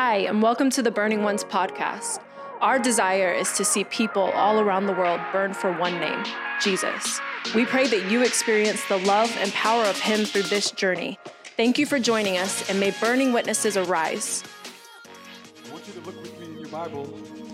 Hi, and welcome to the Burning Ones podcast. Our desire is to see people all around the world burn for one name Jesus. We pray that you experience the love and power of Him through this journey. Thank you for joining us, and may burning witnesses arise. I want you to look with me in your Bible,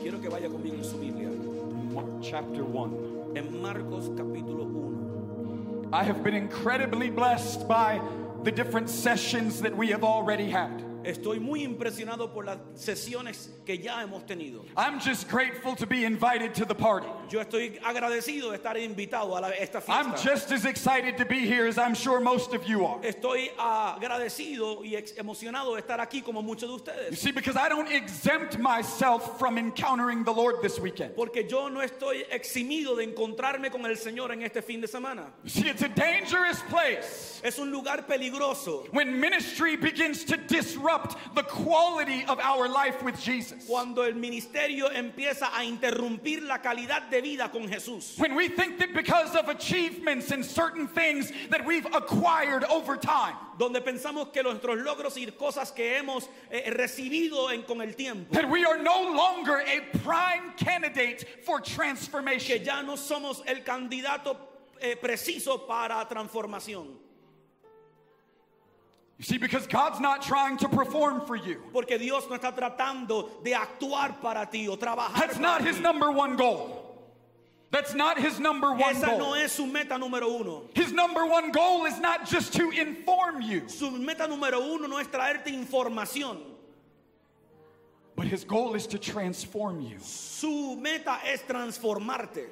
Quiero que vaya conmigo en su Biblia. Mark chapter 1. En Marcos capítulo 1. I have been incredibly blessed by the different sessions that we have already had. Estoy muy impresionado por las sesiones que ya hemos tenido. I'm just grateful to be invited to the party. Yo estoy agradecido de estar invitado a la- esta I'm fiesta. just as excited to be here as I'm sure most of you are. Estoy agradecido y emocionado de estar aquí como muchos de You ustedes. see, because I don't exempt myself from encountering the Lord this weekend. Porque yo no estoy eximido de encontrarme con el Señor en este fin de semana. You see, it's a dangerous place Es un lugar peligroso when ministry begins to disrupt the quality of our life with Jesus. cuando el ministerio empieza a interrumpir la calidad de vida con Jesús. When we think that because of achievements and certain things that we've acquired over time, Donde pensamos que nuestros logros y cosas que hemos eh, recibido en- con el tiempo that we are no longer a prime candidate for transformation. que ya no somos el candidato eh, preciso para transformación. See, because God's not trying to perform for you. Porque Dios no está tratando de actuar para ti o trabajar That's para not his number one goal. That's not his number one Esa no goal. es su meta número uno. His number one goal is not just to inform you, Su meta número uno no es traerte información. but his goal is to transform you. Su meta es transformarte.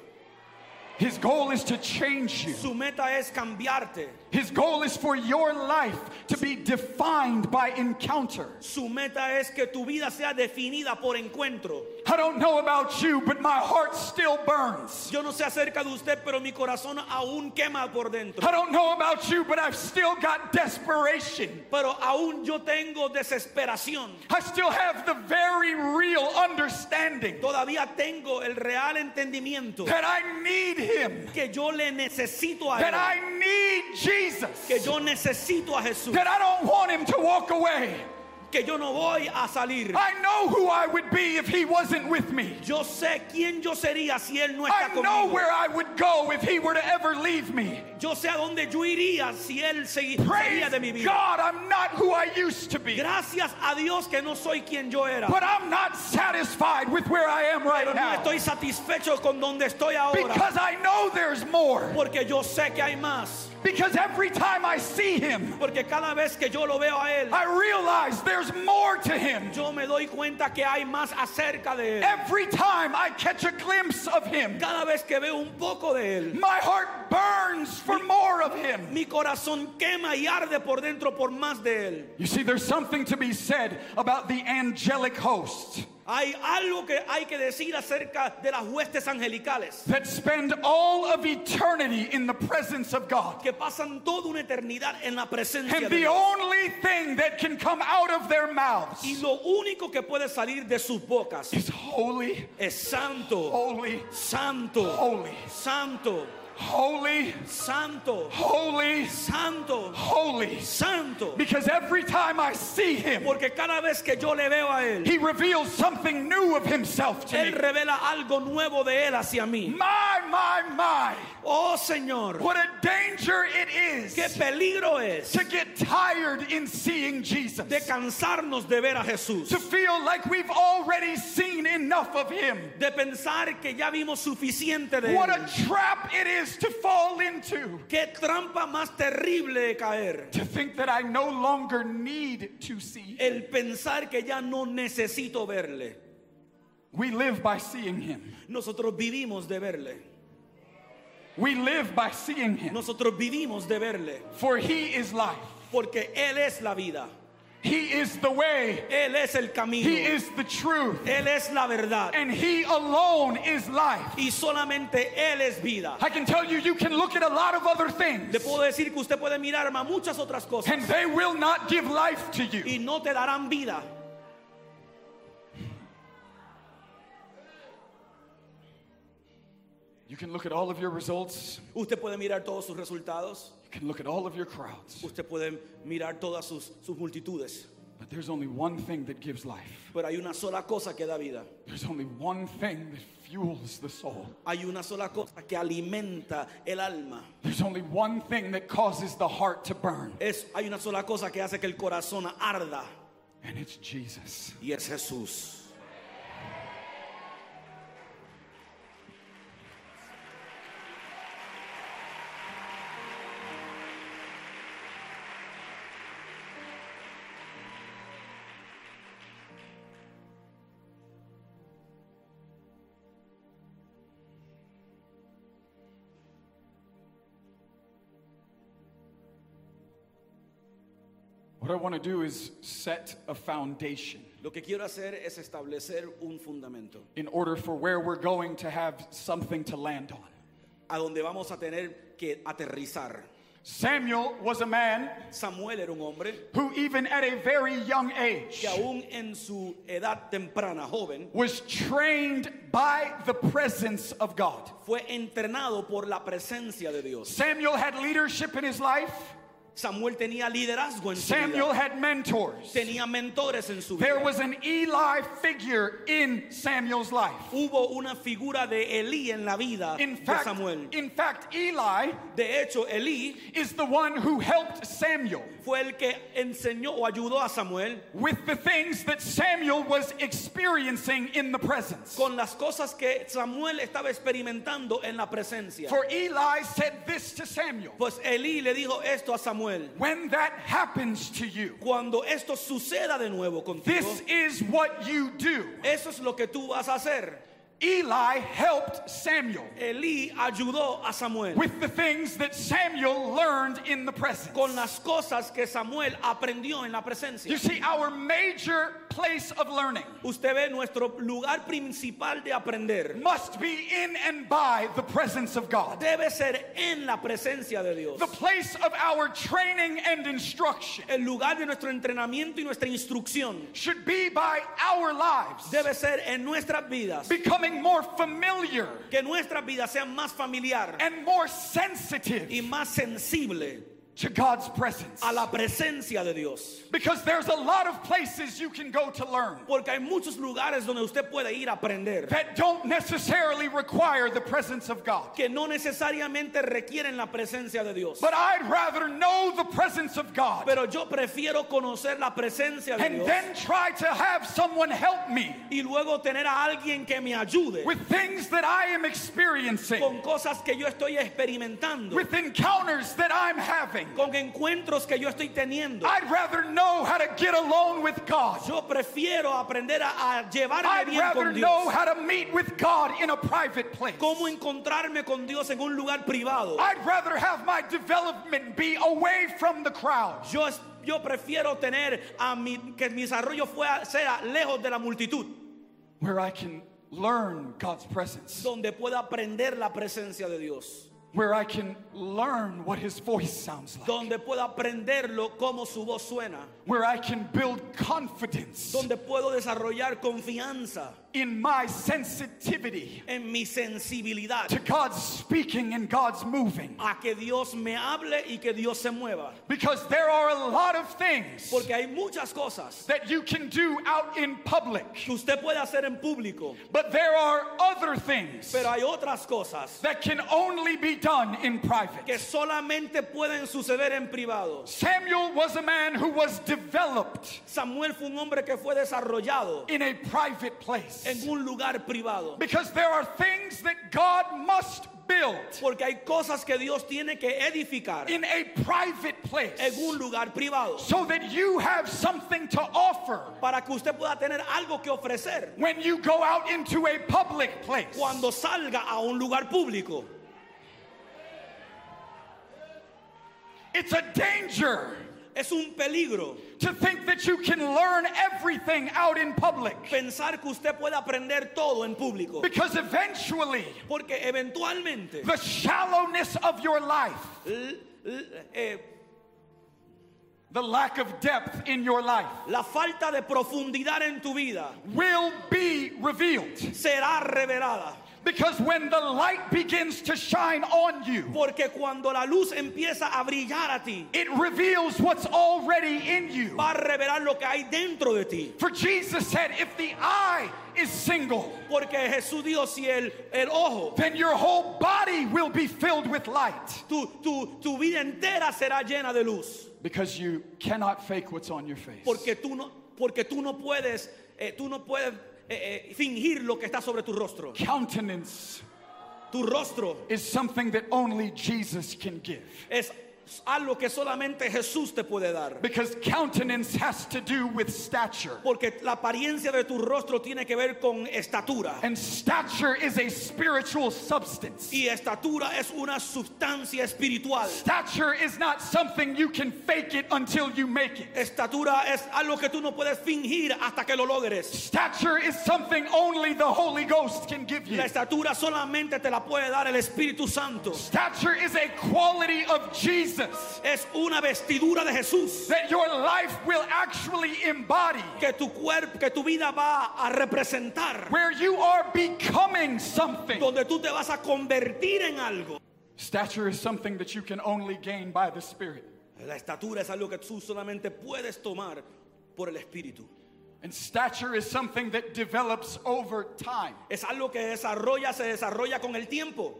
His goal is to change you. Su meta es cambiarte. His goal is for your life to be defined by encounter. Su meta es que tu vida sea definida por encuentro. I don't know about you, but my heart still burns. Yo no sé acerca de usted, pero mi corazón aún quema por dentro. I don't know about you, but I've still got desperation. Pero aún yo tengo desesperación. I still have the very real understanding Todavía tengo el real entendimiento that I need Him, que yo le necesito a él. that I need Jesus, Que yo necesito a Jesús. that I don't want Him to walk away. Que yo no voy a salir. I know who I would be if He wasn't with me. Yo sé quién yo sería si Él no está I know conmigo. where I would go if He were to ever leave me. Yo sé a dónde yo iría si Él segui- Praise de mi vida. God, I'm not who I used to be. Gracias a Dios que no soy quien yo era. But I'm not satisfied with where I am right Pero no now. estoy satisfecho con donde estoy ahora. Because I know there's more. Porque yo sé que hay más. Because every time I see him, Porque cada vez que yo lo veo a Él, I realize there's more to him. yo me doy cuenta que hay más acerca de Él. Every time I catch a glimpse of him, Cada vez que veo un poco de Él, my heart burns for more of him. mi corazón quema y arde por dentro por más de Él. You see, there's something to be said about the angelic host Hay algo que hay que decir acerca de las huestes angelicales. That spend all of eternity in the presence of God. que pasan toda una eternidad en la presencia And de the Dios. only thing that can come out of their Y mouths lo único que puede salir de sus bocas is holy, es santo, holy, santo, holy, santo, holy, santo, holy, santo, holy. santo. Because every time I see him, Porque cada vez que yo le veo a Él, he reveals something new of himself to Él me. revela algo nuevo de Él hacia mí. My, my, my. Oh Señor, What a danger it is qué peligro es to get tired in seeing Jesus. de cansarnos de ver a Jesús. To feel like we've already seen enough of him. De pensar que ya vimos suficiente de What a trap it is to fall into. Qué trampa más terrible de caer. To think that I no longer need to see. El pensar que ya no necesito verle. We live by seeing him. Nosotros vivimos de verle. We live by seeing him. Nosotros vivimos de verle. For he is life. Porque Él es la vida. He is the way. Él es el camino. He is the truth. Él es la verdad. And he alone is life. Y solamente Él es vida. I can tell you, you can look at a lot of other things. Le puedo decir que usted puede mirar a muchas otras cosas and they will not give life to you. y no te darán vida. You can look at all of your results, Usted puede mirar todos sus resultados. you can look at all of your crowds, Usted puede mirar todas sus, sus multitudes. But there's only one thing that gives life. Pero hay una sola cosa que da vida. There's only one thing that fuels the soul. Hay una sola cosa que alimenta el alma. There's only one thing that causes the heart to burn. Es, hay una sola cosa que hace que el corazón arda And it's Jesus. y es Jesús. What I want to do is set a foundation Lo que quiero hacer es establecer un fundamento in order for where we're going to have something to land on. a donde vamos a tener que aterrizar. Samuel was a man Samuel era un hombre who, even at a very young age, que aún en su edad temprana, joven, was trained by the presence of God. fue entrenado por la presencia de Dios. Samuel had leadership in his life, Samuel tenía liderazgo en su Samuel vida. had mentors. Tenía mentores en su There vida. was an Eli figure in Samuel's life. Hubo una figura de Elí en la vida In de fact, Samuel. in fact, Eli De hecho, Elí is the one who helped Samuel fue el que enseñó o ayudó a Samuel with the things that Samuel was experiencing in the presence. con las cosas que Samuel estaba experimentando en la presencia. For Eli said this to Samuel Pues Elí le dijo esto a Samuel. When that happens to you, Cuando esto suceda de nuevo contigo, this is what you do. eso es lo que tú vas a hacer. Eli helped Samuel Elí ayudó a Samuel with the things that Samuel learned in the presence. con las cosas que Samuel aprendió en la presencia. You see, our major place of learning Usted ve nuestro lugar principal de aprender must be in and by the presence of God. debe ser en la presencia de Dios. The place of our training and instruction El lugar de nuestro entrenamiento y nuestra instrucción should be by our lives debe ser en nuestras vidas. becoming more familiar Que nuestras vidas sean más familiar and more sensitive y más sensible to God's presence. a la presencia de Dios. Because there's a lot of places you can go to learn Porque hay muchos lugares donde usted puede ir a aprender that don't necessarily require the presence of God. que no necesariamente requieren la presencia de Dios. But I'd rather know the presence of God Pero yo prefiero conocer la presencia de and Dios then try to have someone help me y luego tener a alguien que me ayude with things that I am experiencing, con cosas que yo estoy experimentando, with encounters that I'm having. Con encuentros que yo estoy teniendo. I'd rather know how to get alone with God. Yo prefiero aprender a, a llevarme I'd bien rather con know Dios. how to meet with God in a private place. Cómo encontrarme con Dios en un lugar privado. I'd rather have my development be away from the crowd. Yo, prefiero tener a mi, que mi desarrollo fuera, sea lejos de la multitud, Where I can learn God's presence. donde pueda aprender la presencia de Dios, Where I can learn what His voice sounds like. donde pueda aprenderlo cómo su voz suena, Where I can build confidence. Donde puedo desarrollar confianza in my sensitivity en mi sensibilidad to God's speaking and God's moving. a que Dios me hable y que Dios se mueva. Because there are a lot of things Porque hay muchas cosas that you can do out in public, que usted puede hacer en público, but there are other things pero hay otras cosas that can only be done in private. que solamente pueden suceder en privado. Samuel was a man who was developed Samuel fue un hombre que fue desarrollado in a private place en un lugar privado. because there are things that God must build Porque hay cosas que Dios tiene que edificar in a private place en un lugar privado so that you have something to offer para que usted pueda tener algo que ofrecer when you go out into a public place. cuando salga a un lugar público. It's a danger Es un peligro to think that you can learn everything out in public pensar que usted puede aprender todo en público. because eventually Porque eventualmente the shallowness of your life, eh, the lack of depth in your life, la falta de profundidad en tu vida will be revealed. será revelada. Because when the light begins to shine on you, Porque cuando la luz empieza a brillar a ti, it reveals what's already in you. va a revelar lo que hay dentro de ti. For Jesus said, if the eye is single, Porque Jesús dijo, si el, el ojo, then your whole body will be filled with light. tu, tu, tu vida entera será llena de luz. Because you cannot fake what's on your face. Porque tú no, porque tú no puedes, eh, tú no puedes eh, eh, fingir lo que está sobre tu rostro. Countenance Tu rostro is something that only Jesus can give. es algo que solamente Jesús te puede dar. Because countenance has to do with stature. Porque la apariencia de tu rostro tiene que ver con estatura. And stature is a spiritual substance. Y estatura es una sustancia espiritual. Stature is not something you can fake it until you make it. Estatura es algo que tú no puedes fingir hasta que lo logres. Stature is something only the Holy Ghost can give you. La estatura solamente te la puede dar el Espíritu Santo. Stature is a quality of Jesus Es una vestidura de Jesús that your life will actually embody, que tu cuerpo, que tu vida va a representar, where you are becoming something. donde tú te vas a convertir en algo. Stature is something that you can only gain by the Spirit. La estatura es algo que tú solamente puedes tomar por el Espíritu. And stature is something that develops over time. Es algo que desarrolla, se desarrolla con el tiempo.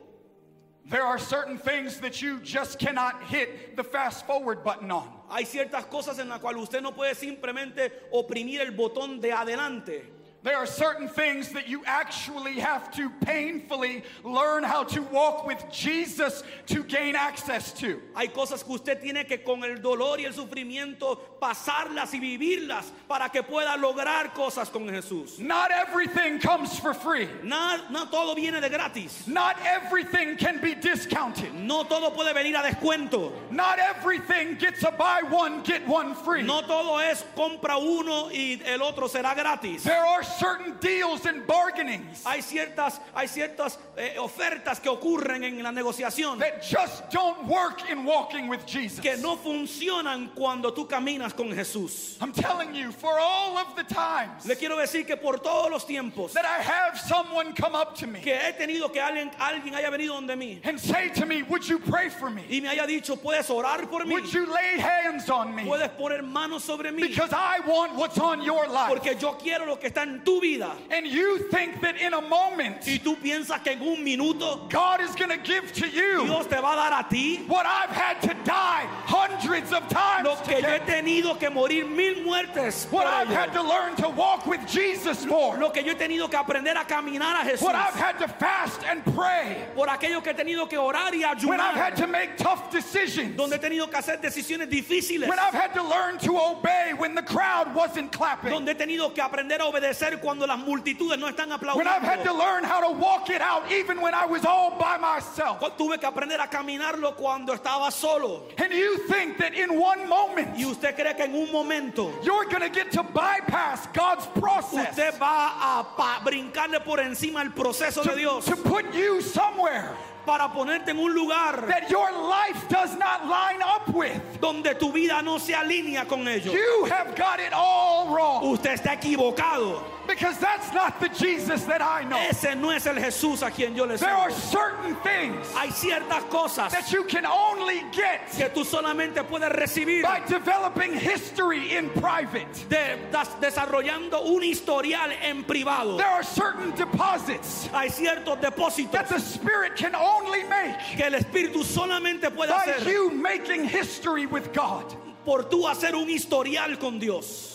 There are certain things that you just cannot hit the fast forward button on. Hay ciertas cosas en las cuales usted no puede simplemente oprimir el botón de adelante. There are certain things that you actually have to painfully learn how to walk with Jesus to gain access to. Hay cosas que usted tiene que con el dolor y el sufrimiento pasarlas y vivirlas para que pueda lograr cosas con Jesús. Not everything comes for free. No, no todo viene de gratis. Not everything can be discounted. No todo puede venir a descuento. Not everything gets a buy one, get one free. No todo es compra uno y el otro será gratis. There are certain deals and bargainings Hay ciertas, hay ciertas eh, ofertas que ocurren en la negociación that just don't work in walking with Jesus. que no funcionan cuando tú caminas con Jesús. I'm telling you, for all of the times Le quiero decir que por todos los tiempos that I have someone come up to me que he tenido que alguien, alguien haya venido donde mí and say to me, Would you pray for me? y me haya dicho, puedes orar por mí, Would you lay hands on me? puedes poner manos sobre mí, Because I want what's on your life. porque yo quiero lo que está en tu vida. And you think that in a moment, Y tú piensas que en un minuto God is going to give to you Dios te va a dar a ti what I've had to die hundreds of times lo que yo he tenido que morir mil muertes. What I've ello. had to learn to walk with Jesus for. Lo que yo he tenido que aprender a caminar a Jesús. What I've had to fast and pray. Por aquello que he tenido que orar y When I've had ayunar. to make tough decisions. Donde he tenido que hacer decisiones difíciles. When I've had to learn to obey when the crowd wasn't clapping. Donde he tenido que aprender a obedecer cuando las multitudes no están When I've had to aplaudiendo. learn how to walk it out even when I was all by myself. Tuve que aprender a caminarlo cuando estaba solo. And you think that in one moment Y usted cree que en un momento you're going to get to bypass God's process usted va a brincarle por encima el proceso de Dios to put you somewhere para ponerte en un lugar that your life does not line up with. donde tu vida no se alinea con ellos. You have got it all wrong Usted está equivocado. Because that's not the Jesus that I know. Ese no es el Jesús a quien yo le There are certain things Hay ciertas cosas that you can only get que tú solamente puedes recibir by developing history in private. de- das- desarrollando un historial en privado. There are certain deposits Hay ciertos depósitos that the Spirit can only make que el Espíritu solamente puede by hacer you making history with God. por tú hacer un historial con Dios.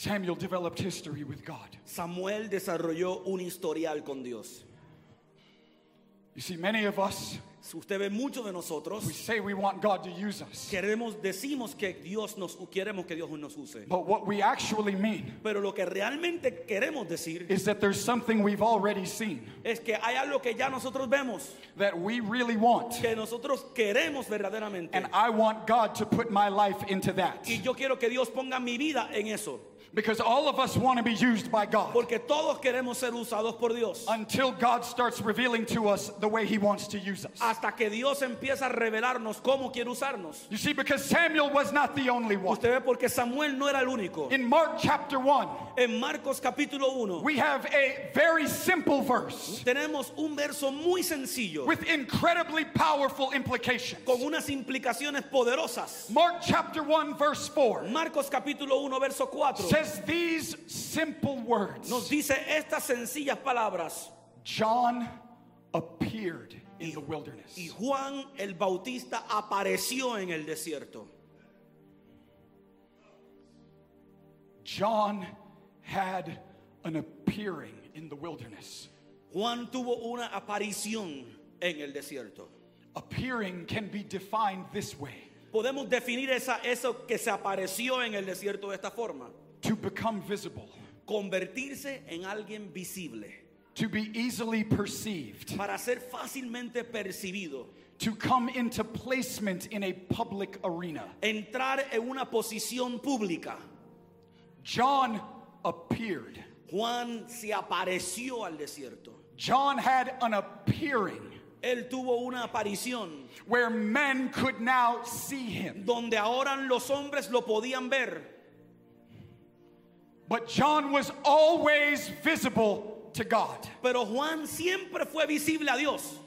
Samuel developed history with God. Samuel desarrolló un historial con Dios. You see, many of us, usted ve muchos de nosotros we say we want God to use us. queremos decimos que Dios nos queremos que Dios nos use. But what we actually mean Pero lo que realmente queremos decir is that there's something we've already seen es que hay algo que ya nosotros vemos, that we really want. que nosotros queremos verdaderamente. And I want God to put my life into that. Y yo quiero que Dios ponga mi vida en eso. Because all of us want to be used by God Porque todos queremos ser usados por Dios. until God starts revealing to us the way He wants to use us. Hasta que Dios empieza a revelarnos cómo quiere usarnos. You see, because Samuel was not the only one. Usted ve porque Samuel no era el único. In Mark chapter 1, En Marcos capítulo 1 we have a very simple verse tenemos un verso muy sencillo with incredibly powerful implications. con unas implicaciones poderosas. Mark chapter 1, verse 4 Marcos capítulo 1 verso 4 says these simple words nos dice estas sencillas palabras. John appeared in the wilderness. Y Juan el Bautista apareció en el desierto. John had an appearing in the wilderness. Juan tuvo una aparición en el desierto. Appearing can be defined this way Podemos definir esa, eso que se apareció en el desierto de esta forma. To become visible, Convertirse en alguien visible. to be easily perceived, Para ser fácilmente percibido. to come into placement in a public arena. Entrar en una posición pública. John appeared. Juan se apareció al desierto. John had an appearing Él tuvo una aparición where men could now see him. donde ahora los hombres lo podían ver. But John was always visible to God. Pero Juan siempre fue visible a Dios.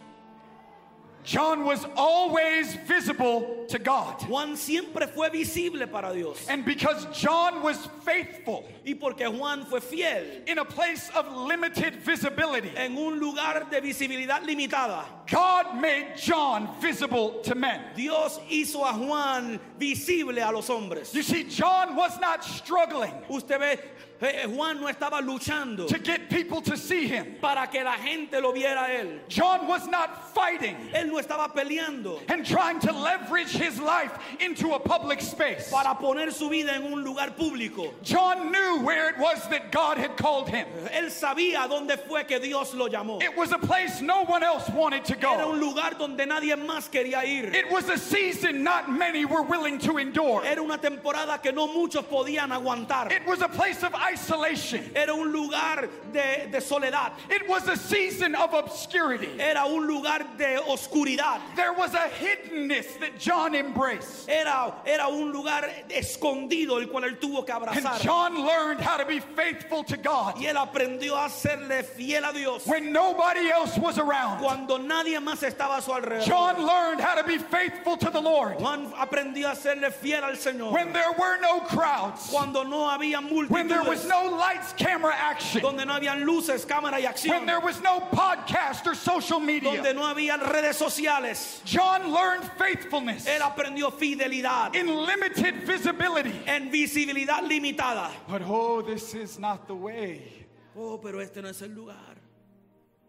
John was always visible to God. Juan siempre fue visible para Dios. And because John was faithful Y porque Juan fue fiel in a place of limited visibility, en un lugar de visibilidad limitada, God made John visible to men. Dios hizo a Juan visible a los hombres. You see, John was not struggling Usted ve, eh, Juan no estaba luchando to get people to see him. para que la gente lo viera a él. John was not fighting Él no estaba peleando and trying to leverage his life into a public space. para poner su vida en un lugar público. John knew where it was that God had called him. Él sabía dónde fue que Dios lo llamó. It was a place no one else wanted to Era un go. lugar donde nadie más quería ir. It was a season not many were willing to endure. Era una temporada que no muchos podían aguantar. It was a place of isolation. Era un lugar de, de soledad. It was a season of obscurity. Era un lugar de oscuridad. There was a hiddenness that John embraced. Era, era un lugar escondido el cual él tuvo que abrazar. And. John learned how to be faithful to God Y él aprendió a serle fiel a Dios when nobody else was around. cuando nadie más estaba a su alrededor. John learned how to be faithful to the Lord Juan aprendió a serle fiel al Señor when there were no crowds, cuando no había multitudes. when there was no lights, camera action, donde no habían luces, cámara y acción. when there was no podcast or social media. donde no había redes sociales. John learned faithfulness Él aprendió fidelidad in limited visibility. en visibilidad limitada. But oh, this is not the way Oh, pero este no es el lugar.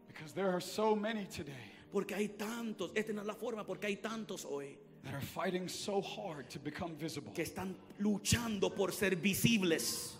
because there are so many today Porque hay tantos, esta no es la forma, porque hay tantos hoy that are fighting so hard to become visible. que están luchando por ser visibles.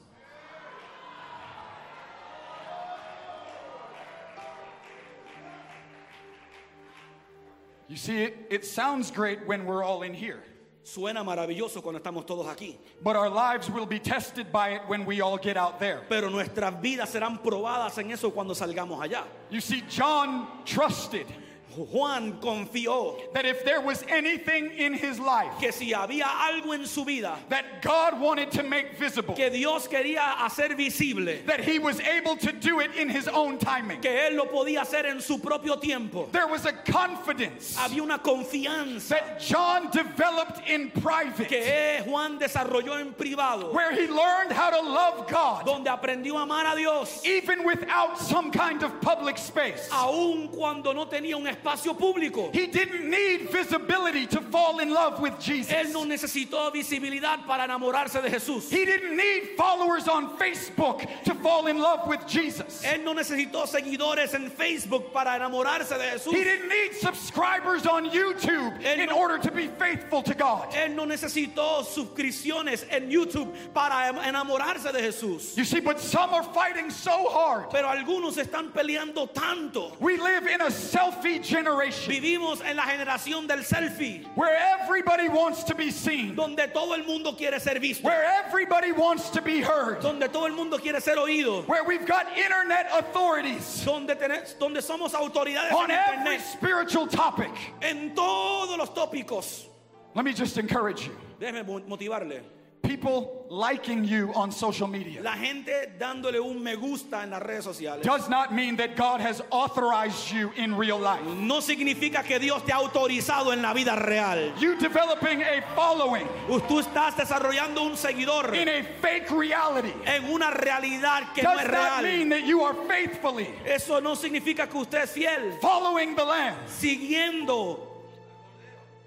You see, it, it sounds great when we're all in here, Suena maravilloso cuando estamos todos aquí, but our lives will be tested by it when we all get out there. pero nuestras vidas serán probadas en eso cuando salgamos allá. You see, John trusted Juan confió that if there was anything in his life que si había algo en su vida that God wanted to make visible, que Dios quería hacer visible, that he was able to do it in his own timing. que él lo podía hacer en su propio tiempo. There was a confidence Había una confianza that John developed in private que eh, Juan desarrolló en privado, where he learned how to love God donde aprendió a amar a Dios, even without some kind of public space. aun cuando no tenía un espacio público. He didn't need visibility to fall in love with Jesus. Él no necesitó visibilidad para enamorarse de Jesús. He didn't need followers on Facebook to fall in love with Jesus. Él no necesitó seguidores en Facebook para enamorarse de Jesús. He didn't need subscribers on YouTube Él in no- order to be faithful to God. Él no necesitó suscripciones en YouTube para enamorarse de Jesús. You see, but some are fighting so hard. Pero algunos están peleando tanto. We live in a selfie generation Vivimos en la generación del selfie, where everybody wants to be seen, donde todo el mundo quiere ser visto, where everybody wants to be heard, donde todo el mundo quiere ser oído, where we've got internet authorities donde, donde somos autoridades on en every spiritual topic. en todos los tópicos. Let me just encourage you. Déjeme motivarle. People liking you on social media La gente dándole un me gusta en las redes sociales does not mean that God has authorized you in real life. no significa que Dios te ha autorizado en la vida real. You developing a following Tú estás desarrollando un seguidor in a fake reality en una realidad que no does es not real. mean that you are faithfully Eso no significa que usted es fiel, following the Lamb. siguiendo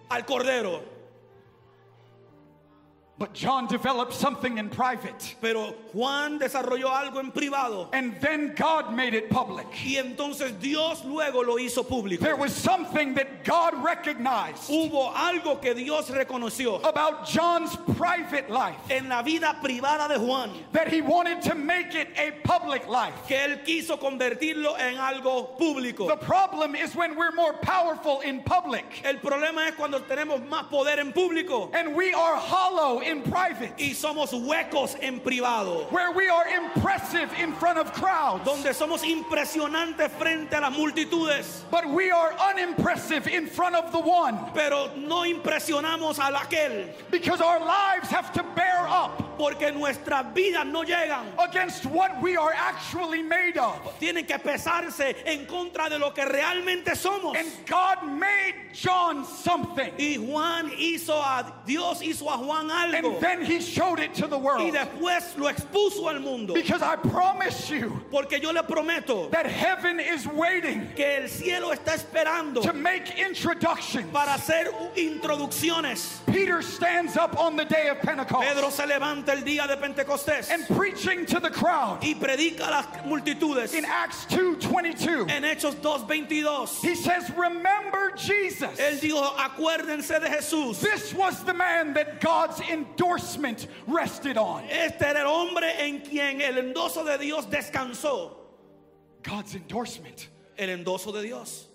al Cordero. But John developed something in private, Pero Juan desarrolló algo en privado and then God made it public. y entonces Dios luego lo hizo público. There was something that God recognized Hubo algo que Dios reconoció about John's private life en la vida privada de Juan, that he wanted to make it a public life. que él quiso convertirlo en algo público. The problem is when we're more powerful in public El problema es cuando tenemos más poder en público and we are hollow in private, y somos huecos en privado, where we are impressive in front of crowds, donde somos impresionantes frente a las multitudes, but we are unimpressive in front of the one pero no impresionamos al aquel, because our lives have to bear up porque nuestras vidas no llegan. against what we are actually made of. Tienen que pesarse en contra de lo que realmente somos. And God made John something, Y Juan hizo a Dios hizo a Juan algo and then he showed it to the world. y después lo expuso al mundo. Because I promise you Porque yo le prometo that heaven is waiting que el cielo está esperando to make introductions. para hacer introducciones. Peter stands up on the day of Pentecost Pedro se levanta el día de Pentecostés and preaching to the crowd y predica a las multitudes. in Acts 2:22. En Hechos 2:22 He says, "Remember Jesus. él dijo, acuérdense de Jesús. This was the man that God's endorsement rested on." Este era el hombre en quien el endoso de Dios descansó. God's endorsement. El endoso de Dios.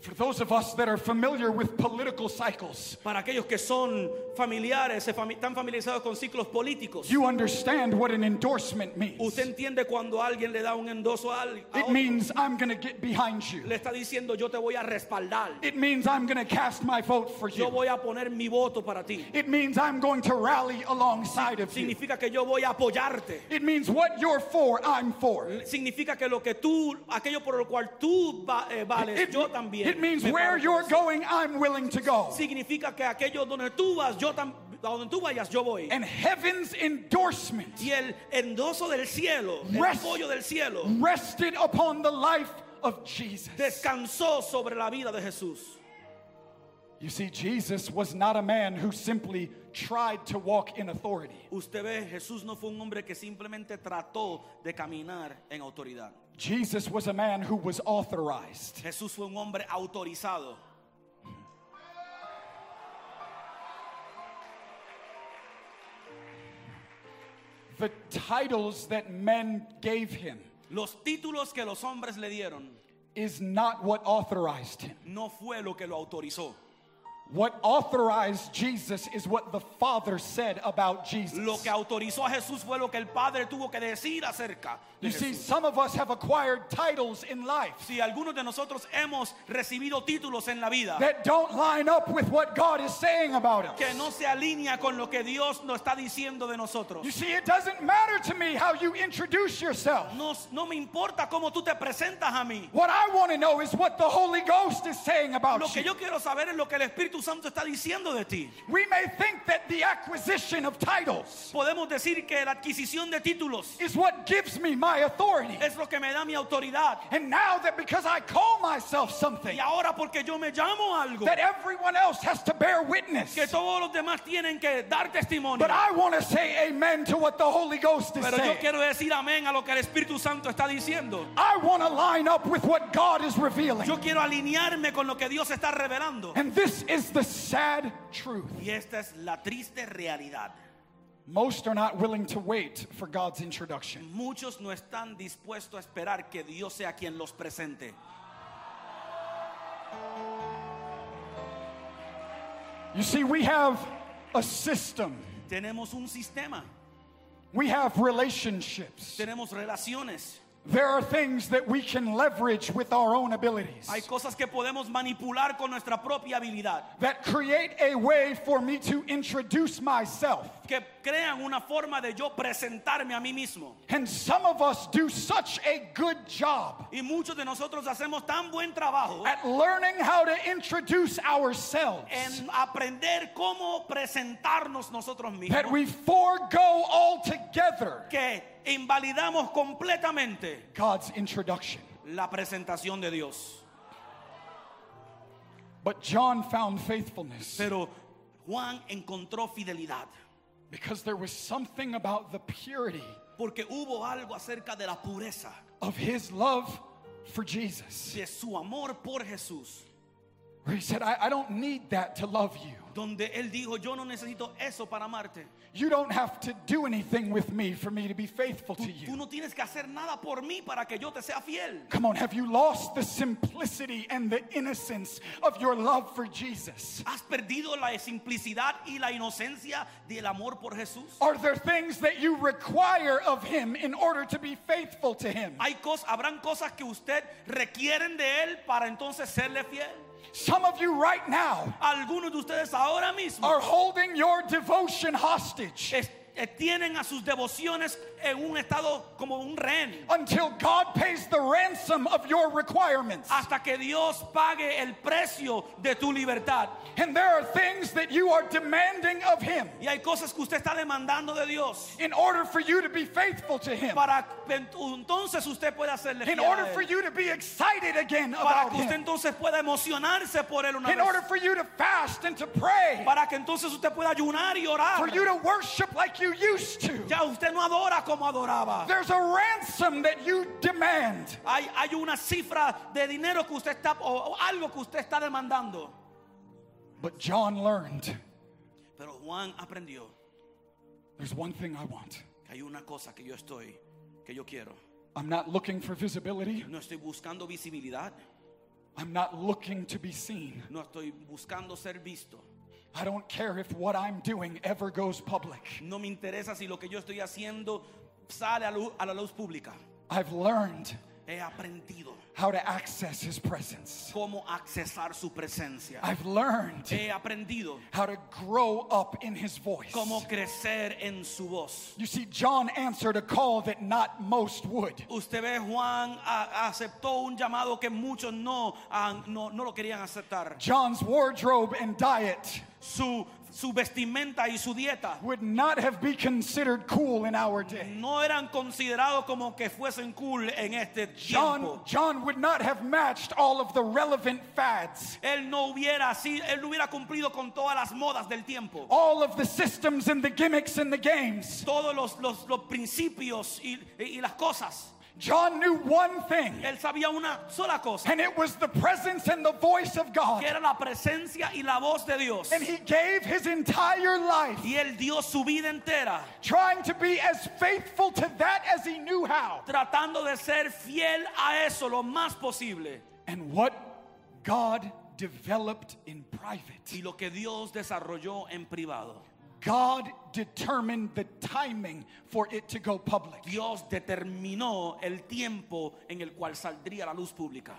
For those of us that are familiar with political cycles, Para aquellos que son familiares, se fami- están familiarizados con ciclos políticos. you understand what an endorsement means. Usted entiende cuando alguien le da un endoso a alguien. It means I'm going to get behind you. le está diciendo yo te voy a respaldar. It means I'm going to cast my vote for you. Yo voy a poner mi voto para ti. It means I'm going to rally alongside of you. Significa que yo voy a apoyarte. It means what you're for, I'm for. Significa que lo que tú, aquello por lo cual tú va- eh, vales, It, yo también. it means where you're going, I'm willing to go. Significa que aquello donde tú vas, yo a donde tú vayas, yo voy. And heaven's endorsement Y el endoso del cielo, el apoyo del cielo, rested upon the life of Jesus. descansó sobre la vida de Jesús. You see, Jesus was not a man who simply tried to walk in authority. Usted ve, Jesús no fue un hombre que simplemente trató de caminar en autoridad. Jesus was a man who was authorized. Jesús fue un hombre autorizado. The titles that men gave him Los títulos que los hombres le dieron is not what authorized him. no fue lo que lo autorizó. What authorized Jesus is what the Father said about Jesus. Lo que autorizó a Jesús fue lo que el Padre tuvo que decir acerca de You see, some of us have acquired titles in life Si algunos de nosotros hemos recibido títulos en la vida that don't line up with what God is saying about us. que no se alinea con lo que Dios nos está diciendo de nosotros. You see, it doesn't matter to me how you introduce yourself. No, no me importa cómo tú te presentas a mí. What I want to know is what the Holy Ghost is saying about Lo que you. yo quiero saber es lo que el Espíritu Santo está diciendo de ti. We may think that the acquisition of titles Podemos decir que la adquisición de títulos is what gives me my authority. es lo que me da mi autoridad. And now that because I call myself something, Y ahora porque yo me llamo algo, that everyone else has to bear witness. que todos los demás tienen que dar testimonio. But I want to say amen to what the Holy Ghost is Pero yo saying. quiero decir amén a lo que el Espíritu Santo está diciendo. I want to line up with what God is revealing. Yo quiero alinearme con lo que Dios está revelando. And this is the sad truth. Y esta es la triste realidad. Most are not willing to wait for God's introduction. Muchos no están dispuestos a esperar que Dios sea quien los presente. You see, we have a system, Tenemos un sistema, we have relationships. tenemos relaciones. There are things that we can leverage with our own abilities Hay cosas que podemos manipular con nuestra propia habilidad, that create a way for me to introduce myself. Que crean una forma de yo presentarme a mí mismo. And some of us do such a good job Y muchos de nosotros hacemos tan buen trabajo at learning how to introduce ourselves en aprender cómo presentarnos nosotros that mismos we forego altogether que invalidamos completamente God's introduction. la presentación de Dios. But John found faithfulness Pero Juan encontró fidelidad because there was something about the purity porque hubo algo acerca de la pureza of his love for Jesus. de su amor por Jesús, Where he said, I, I don't need that to love you. donde él dijo, yo no necesito eso para amarte. You don't have to do anything with me for me to be faithful to Tú you. no tienes que hacer nada por mí para que yo te sea fiel. Come on, have you lost the simplicity and the innocence of your love for Jesus? ¿Has perdido la simplicidad y la inocencia del amor por Jesús? Are there things that you require of him in order to be faithful to him? Hay cosas, habrán cosas que usted requieren de él para entonces serle fiel. Some of you right now Algunos de ustedes ahora mismo are holding your devotion hostage tienen a sus devociones en un estado como un rehén. until God pays the ransom of your requirements. Hasta que Dios pague el precio de tu libertad. And there are things that you are demanding of him Y hay cosas que usted está demandando de Dios. in order for you to be faithful to him. Para entonces usted pueda hacerle In fiel a order for you to be excited again Para about que usted him. entonces pueda emocionarse por él una In vez. order for you to fast and to pray. Para que entonces usted pueda ayunar y orar. For you to worship like you used to. Ya usted no adora como adoraba. There's a ransom that you demand. Hay, hay una cifra de dinero que usted está, o, o algo que usted está demandando. But John learned Pero Juan aprendió there's one thing I want. que hay una cosa que yo estoy, que yo quiero. I'm not looking for visibility. No estoy buscando visibilidad, I'm not looking to be seen. no estoy buscando ser visto. I don't care if what I'm doing ever goes public. No me interesa si lo que yo estoy haciendo sale a, la luz pública. I've learned He aprendido how to access his presence. cómo accesar su presencia. I've learned He aprendido how to grow up in his voice. cómo crecer en su voz. You see, John answered a call that not most would. Usted ve, Juan aceptó un llamado que muchos no, no, no lo querían aceptar. John's wardrobe and diet Su, su vestimenta y su dieta would not have been considered cool in our day. no eran considerados como que fuesen cool en este John, tiempo. John would not have matched all of the relevant fads, Él no hubiera así, él no hubiera cumplido con todas las modas del tiempo. all of the systems and the gimmicks and the games. Todos los, los, los principios y, y las cosas. John knew one thing, Él sabía una sola cosa, and it was the presence and the voice of God. que era la presencia y la voz de Dios. And he gave his entire life Y él dio su vida entera trying to be as faithful to that as he knew how. tratando de ser fiel a eso lo más posible. And what God developed in private, Y lo que Dios desarrolló en privado. God determined the timing for it to go public. Dios determinó el tiempo en el cual saldría la luz pública.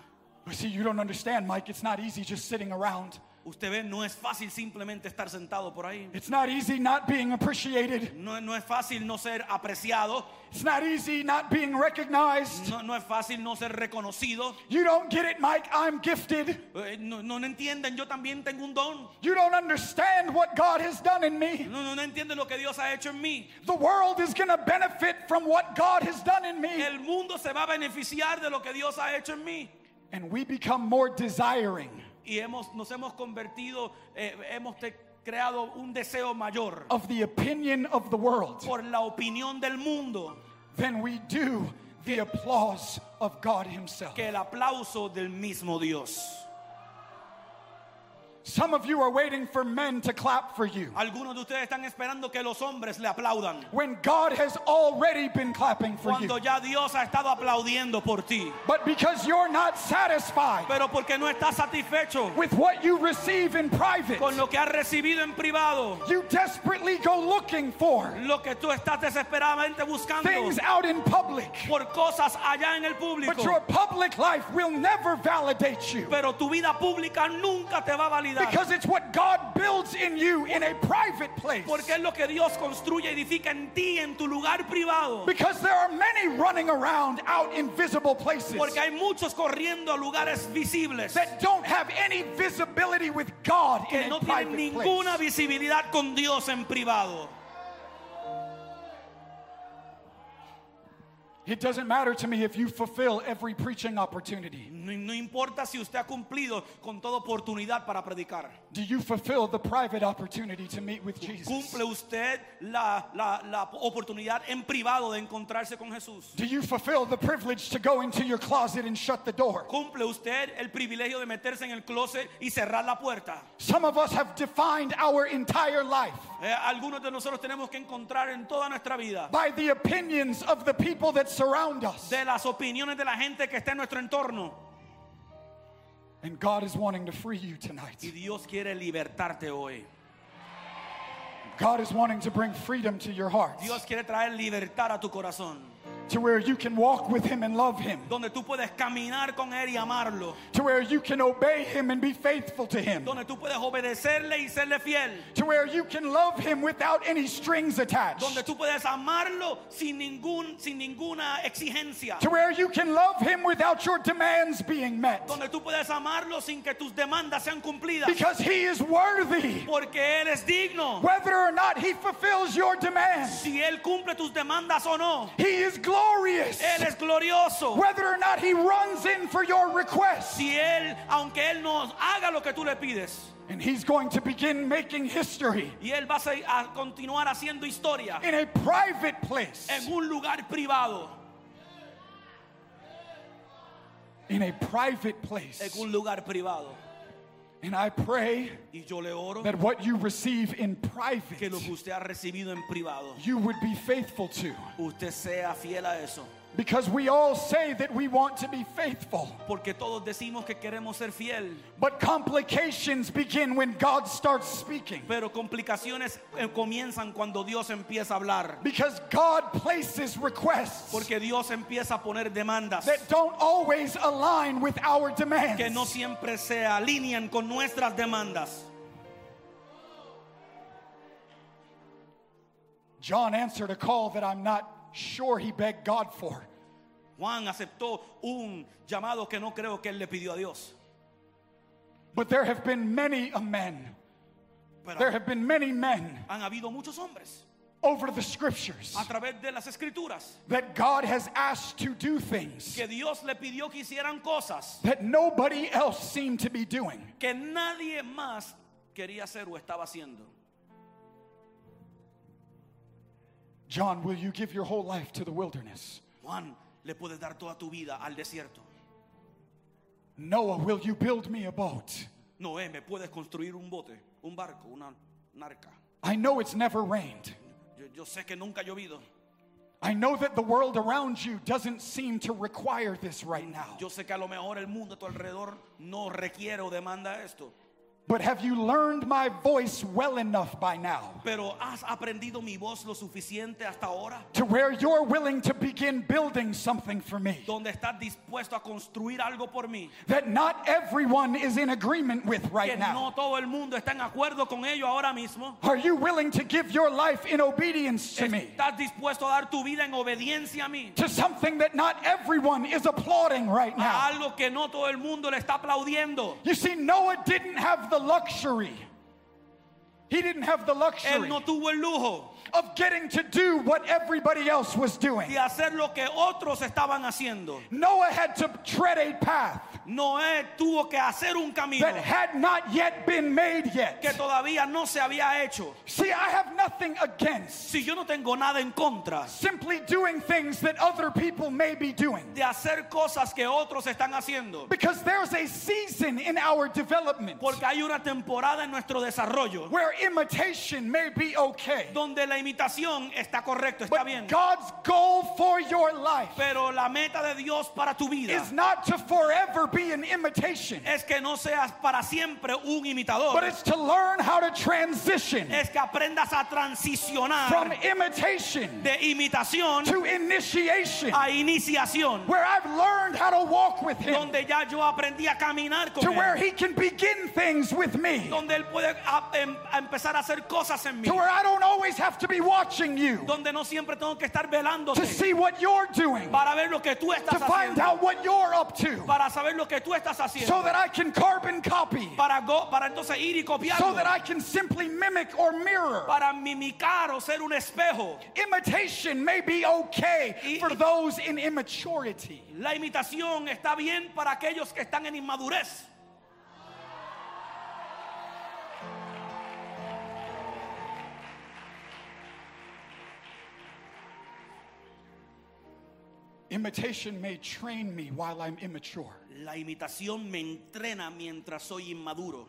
But see, you don't understand, Mike. It's not easy just sitting around. Usted ve, no es fácil simplemente estar sentado por ahí. It's not easy not being appreciated. No, no es fácil no ser apreciado. It's not easy not being recognized. No, no es fácil no ser reconocido. You don't get it, Mike. I'm gifted. Eh, No, no, no entienden, yo también tengo un don. You don't understand what God has done in me. No, no, no entienden lo que Dios ha hecho en mí. The world is going to benefit from what God has done in me. El mundo se va a beneficiar de lo que Dios ha hecho en mí. And we become more desiring Y hemos, nos hemos convertido, eh, hemos creado un deseo mayor of the opinion of the world por la opinión del mundo than we do the applause of God Himself. que el aplauso del mismo Dios. Some of you are waiting for men to clap for you Algunos de ustedes están esperando que los hombres le aplaudan. when God has already been clapping for you. Cuando ya Dios ha estado aplaudiendo por ti. But because you're not satisfied Pero porque no estás satisfecho with what you receive in private, con lo que has recibido en privado, you desperately go looking for lo que tú estás desesperadamente buscando things out in public. por cosas allá en el But your público. public life will never validate you Pero tu vida pública nunca te va a validar. because it's what God builds in you in a private place. Porque es lo que Dios construye y edifica en ti, en tu lugar privado. Because there are many running around out in visible places Porque hay muchos corriendo a lugares visibles that don't have any visibility with God que in no a tienen ninguna place. visibilidad con Dios en privado. It doesn't matter to me if you fulfill every preaching opportunity. No, no importa si usted ha cumplido con toda oportunidad para predicar. Do you fulfill the private opportunity to meet with Jesus? ¿Cumple usted la, la- la oportunidad en privado de encontrarse con Jesús? Do you fulfill the privilege to go into your closet and shut the door? ¿Cumple usted el privilegio de meterse en el closet y cerrar la puerta? Some of us have defined our entire life Eh, algunos de nosotros tenemos que encontrar en toda nuestra vida by the opinions of the people that surround us. de las opiniones de la gente que está en nuestro entorno. And God is wanting to free you tonight. Y Dios quiere libertarte hoy. God is wanting to bring freedom to your heart Dios quiere traer libertad a tu corazón. To where you can walk with Him and love Him, Donde tú puedes caminar con Él y amarlo. to where you can obey Him and be faithful to Him, Donde tú puedes obedecerle y serle fiel. to where you can love Him without any strings attached, Donde tú puedes amarlo sin, ningún, sin ninguna exigencia. to where you can love Him without your demands being met, Donde tú puedes amarlo sin que tus demandas sean cumplidas. because He is worthy, Porque Él es digno. whether or not He fulfills your demands. Si Él cumple tus demandas o no. He is glorious, Él es glorioso. whether or not He runs in for your requests. Si Él, aunque Él no haga lo que tú le pides. And He's going to begin making history Y Él va a continuar haciendo historia in a private place. en un lugar privado. In a private place. En un lugar privado. And I pray Y yo le oro that what you receive in que private, lo que usted ha recibido en privado, you would be faithful to. usted sea fiel a eso. Because we all say that we want to be faithful. Porque todos decimos que queremos ser fiel, But complications begin when God starts speaking. pero complicaciones eh, comienzan cuando Dios empieza a hablar. Because God places requests Porque Dios empieza a poner demandas that don't always align with our que no demands. siempre se alinean con nuestras demandas. John answered a call that I'm not sure he begged God for. Juan aceptó un llamado que no creo que él le pidió a Dios. But there have been many a men, Pero there have been many men han habido muchos hombres over the scriptures a través de las escrituras that God has asked to do things que Dios le pidió que hicieran cosas that nobody else seemed to be doing. que nadie más quería hacer o estaba haciendo. John, will you give your whole life to the wilderness? Juan, le puedes dar toda tu vida al desierto. Noah, will you build me a boat? Noé, me puedes construir un bote, un barco, una, una arca. I know it's never rained. Yo, yo sé que nunca ha llovido. I know that the world around you doesn't seem to require this right now. Yo sé que a lo mejor el mundo a tu alrededor no requiere o demanda esto. But have you learned my voice well enough by now Pero has aprendido mi voz lo suficiente hasta ahora. to where you're willing to begin building something for me Donde estás dispuesto a construir algo por mí. that not everyone is in agreement with Que right now? no todo el mundo está en acuerdo con ello ahora mismo. Are you willing to give your life in obedience to me? ¿Estás dispuesto a dar tu vida en obediencia a mí? To something that not everyone is applauding right A now. algo que no todo el mundo le está aplaudiendo. You see, Noah didn't have the luxury. He didn't have the Él luxury no tuvo el lujo of getting to do what everybody else was doing. de hacer lo que otros estaban haciendo. Noah had to tread a path Noé tuvo que hacer un camino that had not yet been made que yet. todavía no se había hecho. See, I have nothing against Si yo no tengo nada en contra simply doing things that other people may be doing. de hacer cosas que otros están haciendo, Because there's a season in our development porque hay una temporada en nuestro desarrollo where imitation may be okay. donde la imitación está correcto, está But bien. God's goal for your life Pero la meta de Dios para tu vida is not to forever be an imitation, es que no seas para siempre un imitador. but it's to learn how to transition Es que aprendas a transicionar from imitation de imitación to initiation, a iniciación, where I've learned how to walk with Him, donde ya yo aprendí a caminar con to where He can begin things with me, donde él puede a- em- a empezar a hacer cosas en mí, to where I don't always have to be watching you donde no siempre tengo que estar to see what you're doing, para ver lo que tú to estás find out what you're up to, para saber lo que tú estás so that I can carbon copy, para, go- para entonces ir y copiar. so that I can simply mimic or mirror. para mimicar o ser un espejo. Imitation may be okay Y- for those in immaturity. La imitación está bien para aquellos que están en inmadurez. Imitation may train me while I'm immature, La imitación me entrena mientras soy inmaduro,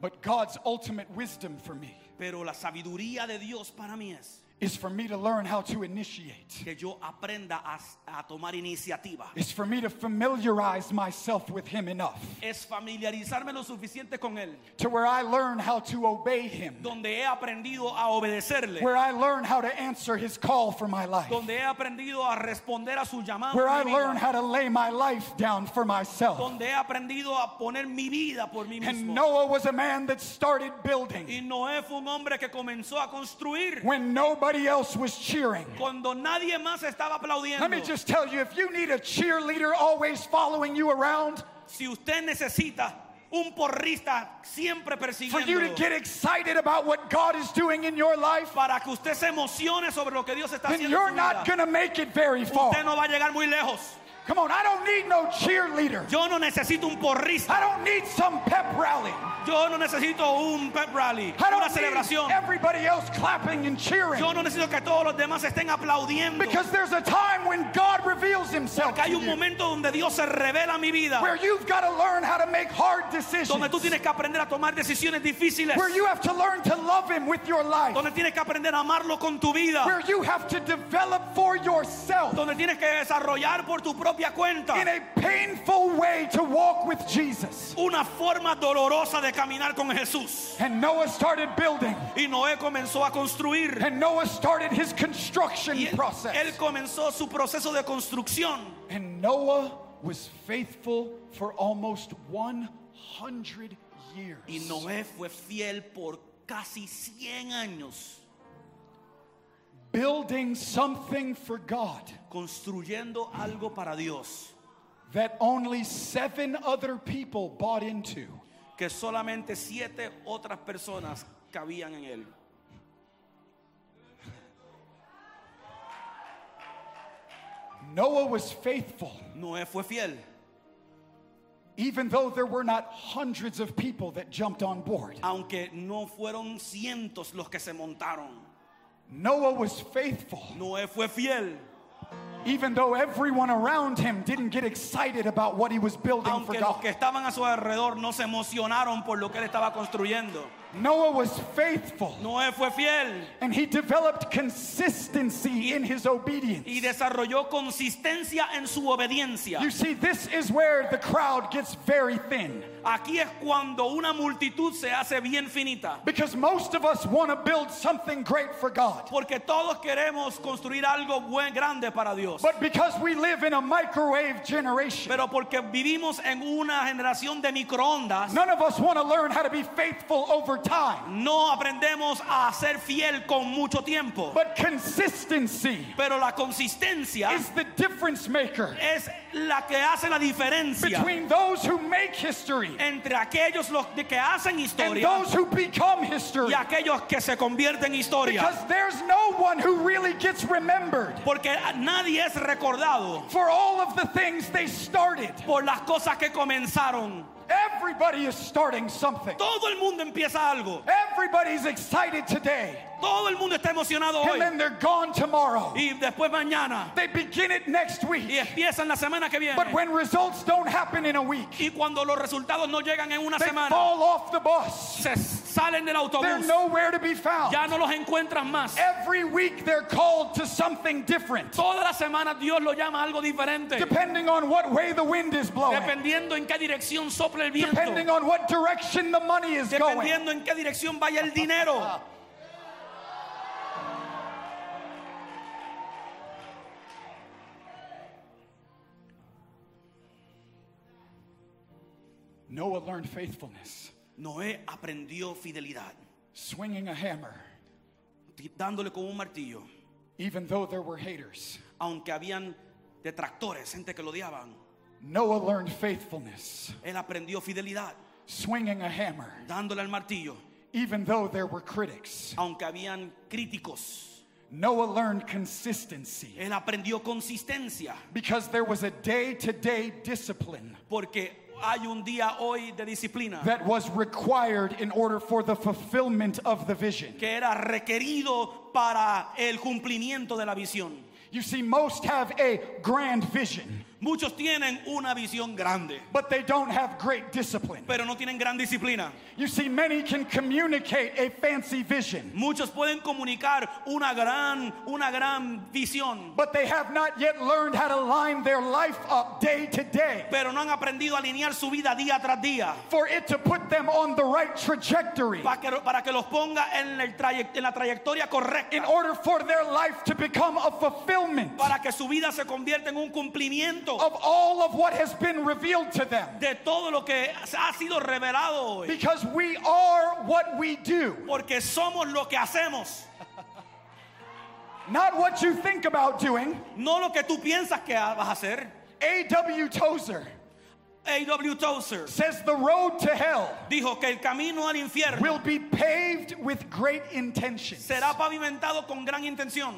but God's ultimate wisdom for me pero la sabiduría de Dios para mí es is for me to learn how to initiate. que yo aprenda a, a tomar iniciativa. Is for me to familiarize myself with him enough Es familiarizarme lo suficiente con Él, to where I learn how to obey him, donde he aprendido a obedecerle, where I learn how to answer his call for my life, donde he aprendido a responder a su llamado, where I learn how to lay my life down for myself. donde he aprendido a poner mi vida por mí mismo. And. Noah was a man that started building Y Noé fue un hombre que comenzó a construir when nobody else was cheering. cuando nadie más estaba aplaudiendo. Let me just tell you if you need a cheerleader always following you around, Si usted necesita un porrista siempre for you to get excited about what God is doing in your life, para que usted se emocione sobre lo que Dios está then haciendo. you're en su not going to make it very Usted far. no va a llegar muy lejos. Come on, I don't need no cheerleader. Yo no necesito un porrista. I don't need some pep rally. Yo no necesito un pep rally, I una celebración. need everybody else clapping and cheering. Yo no necesito que todos los demás estén aplaudiendo. Because there's a time when God reveals himself Porque hay un momento donde Dios se revela a mi vida, where you've got to learn how to make hard decisions, donde tú tienes que aprender a tomar decisiones difíciles, where you have to learn to love him with your life, donde tienes que aprender a amarlo con tu vida, where you have to develop for yourself donde tienes que desarrollar por tu propia cuenta in a painful way to walk with Jesus. una forma dolorosa de caminar con Jesús. And Noah started building, Y Noé comenzó a construir. and Noah started his construction Y él, process. él comenzó su proceso de construcción. And Noah was faithful for almost 100 years. Y Noé fue fiel por casi 100 años, Building something for God construyendo algo para Dios that only seven other people bought into. que solamente siete otras personas cabían en él. Noah was faithful, Noé fue fiel, even though there were not hundreds of people that jumped on board. aunque no fueron cientos los que se montaron. Noah was faithful, Noé fue fiel, even though everyone around him didn't get excited about what he was building for aunque los God. que estaban a su alrededor no se emocionaron por lo que él estaba construyendo. Noah was faithful, Noé fue fiel and he developed consistency in his obedience. y desarrolló consistencia en su obediencia. You see, this is where the crowd gets very thin. Aquí es cuando una multitud se hace bien finita. Because most of us want to build something great for God. Porque todos queremos construir algo buen grande para Dios. But because we live in a microwave generation, Pero porque vivimos en una generación de microondas, none of us want to learn how to be faithful over time. No aprendemos a ser fiel con mucho tiempo. But consistency Pero la consistencia is the difference maker es la que hace la diferencia between those who make history entre aquellos los que hacen and historia those who become history. y aquellos que se convierten en historia. Because there's no one who really gets remembered Porque nadie es recordado for all of the things they started. por las cosas que comenzaron. Everybody is starting something. Todo el mundo empieza algo. Everybody's excited today. Todo el mundo está emocionado hoy. And then they're gone tomorrow. Y después mañana. They begin it next week. Y empiezan la semana que viene. But when results don't happen in a week, Y cuando los resultados no llegan en una they semana, fall off the bus. se salen del They're autobús. nowhere to be found. Ya no los encuentran más. Every week they're called to something different, Toda la semana Dios lo llama algo diferente. depending on what way the wind is blowing, Dependiendo en qué dirección sopla el viento. depending on what direction the money is going. Dependiendo en qué dirección vaya el dinero. Noah learned faithfulness, Noé aprendió fidelidad, swinging a hammer, dándole con un martillo, even though there were haters. aunque habían detractores, gente que lo odiaban. Noah learned faithfulness, Él aprendió fidelidad, swinging a hammer, dándole al martillo, even though there were critics. aunque habían críticos. Noah learned consistency Él aprendió consistencia, because there was a day to day discipline porque hay un día hoy de disciplina that was required in order for the fulfillment of the vision. que era requerido para el cumplimiento de la visión. You see, most have a grand vision, Muchos tienen una visión grande, but they don't have great discipline. pero no tienen gran disciplina. You see, many can communicate a fancy vision, Muchos pueden comunicar una gran, una gran visión, but they have not yet learned how to line their life up day to day. pero no han aprendido a alinear su vida día tras día for it to put them on the right trajectory. para que, para que los ponga en, el en la trayectoria correcta, in order for their life to become a fulfillment. Para que su vida se convierta en un cumplimiento of all of what has been revealed to them. de todo lo que ha sido revelado hoy. Because we are what we do, Porque somos lo que hacemos, not what you think about doing. no lo que tú piensas que vas a hacer. A.W. Tozer A.W. Tozer says the road to hell dijo que el camino al infierno will be paved with great intentions. será pavimentado con gran intención.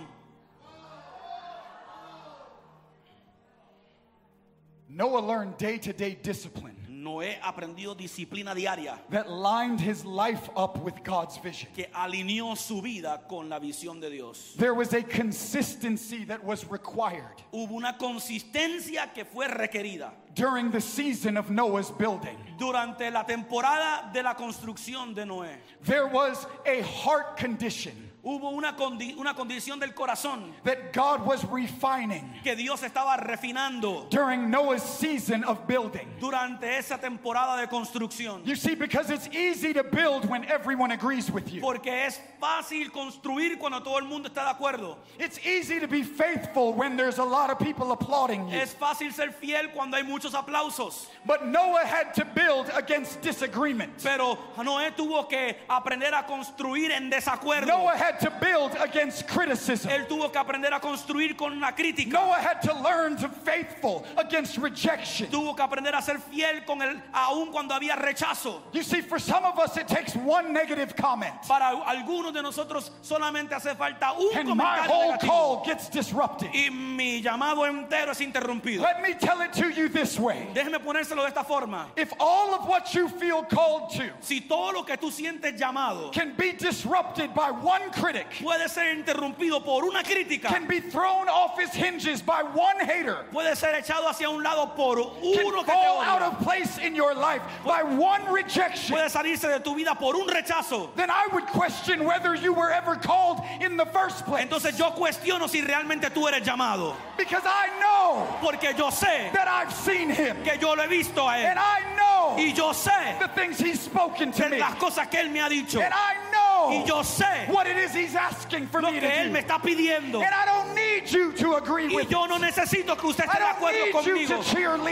Noah learned day to day discipline Noé aprendió disciplina diaria that lined his life up with God's vision. que alineó su vida con la visión de Dios. There was a consistency that was required Hubo una consistencia que fue requerida during the season of Noah's building. durante la temporada de la construcción de Noé. There was a heart condition Hubo una, condi- una condición del corazón that God was refining que Dios estaba refinando during Noah's season of building. durante esa temporada de construcción. You see, because it's easy to build when everyone agrees with you. Porque es fácil construir cuando todo el mundo está de acuerdo. It's easy to be faithful when there's a lot of people applauding you. Es fácil ser fiel cuando hay muchos aplausos. But Noah had to build against disagreement. Pero Noé tuvo que aprender a construir en desacuerdo. Noah had to build against criticism. Él tuvo que aprender a construir con una crítica. Noah had to learn to faithful against rejection. Tuvo que aprender a ser fiel con él aun cuando había rechazo. You see, for some of us, it takes one negative comment, Para algunos de nosotros solamente hace falta un and my whole negativo. call gets disrupted. Y mi llamado entero es interrumpido. Let me tell it to you this way Déjeme ponérselo de esta forma. if all of what you feel called to Si todo lo que tú sientes llamado can be disrupted by one critic, puede ser interrumpido por una crítica, can be thrown off his hinges by one hater, puede ser echado hacia un lado por can uno que te fall out of place in your life by one rejection, puede salirse de tu vida por un rechazo. then I would question whether you were ever called in the first place. Entonces yo cuestiono si realmente tú eres llamado. Because I know Porque yo sé that I've seen him, que yo lo he visto a and. I know Y yo sé the things he's spoken to me, las cosas que él me ha dicho. and I Y know yo sé what it is he's asking for lo me que to él do. me está pidiendo. And I don't need you to agree Y with yo no necesito que usted esté de acuerdo conmigo.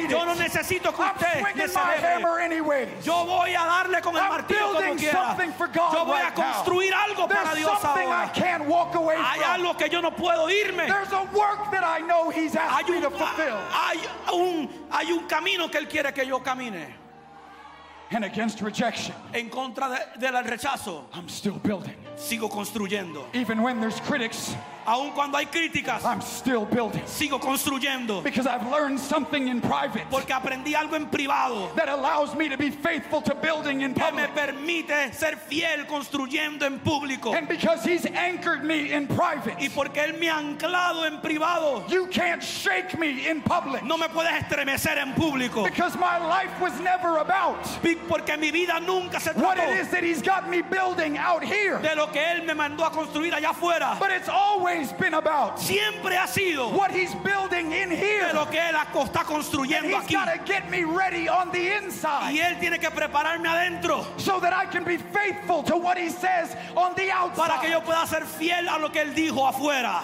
Yo no it. necesito que usted me celebre. Yo voy a darle con el I'm martillo como building quiera. something for God Yo voy a construir algo para There's Dios ahora. can't walk away Hay algo que yo no puedo irme. There's a work that I know He's Hay asked me un, to fulfill. hay, un, hay un camino que Él quiere que yo camine. And against rejection, En contra de- del rechazo, I'm still building. sigo construyendo. Even when there's critics, Aun cuando hay críticas, I'm still building. sigo construyendo. Because I've learned something in private Porque aprendí algo en privado that allows me to be faithful to building in que me public. permite ser fiel construyendo en público. And because He's anchored me in private, Y porque Él me ha anclado en privado, you can't shake me in public. no me puedes estremecer en público. Because my life was never about Porque mi vida nunca se what it trató is that He's got me building out here. de lo que Él me mandó a construir allá afuera. But it's always been about Siempre ha sido what He's building in de here. lo que Él está And construyendo He's aquí. got to get me ready on the Y inside Él tiene que prepararme adentro so that I can be faithful to what He says on the para que yo outside. pueda ser fiel a lo que Él dijo afuera.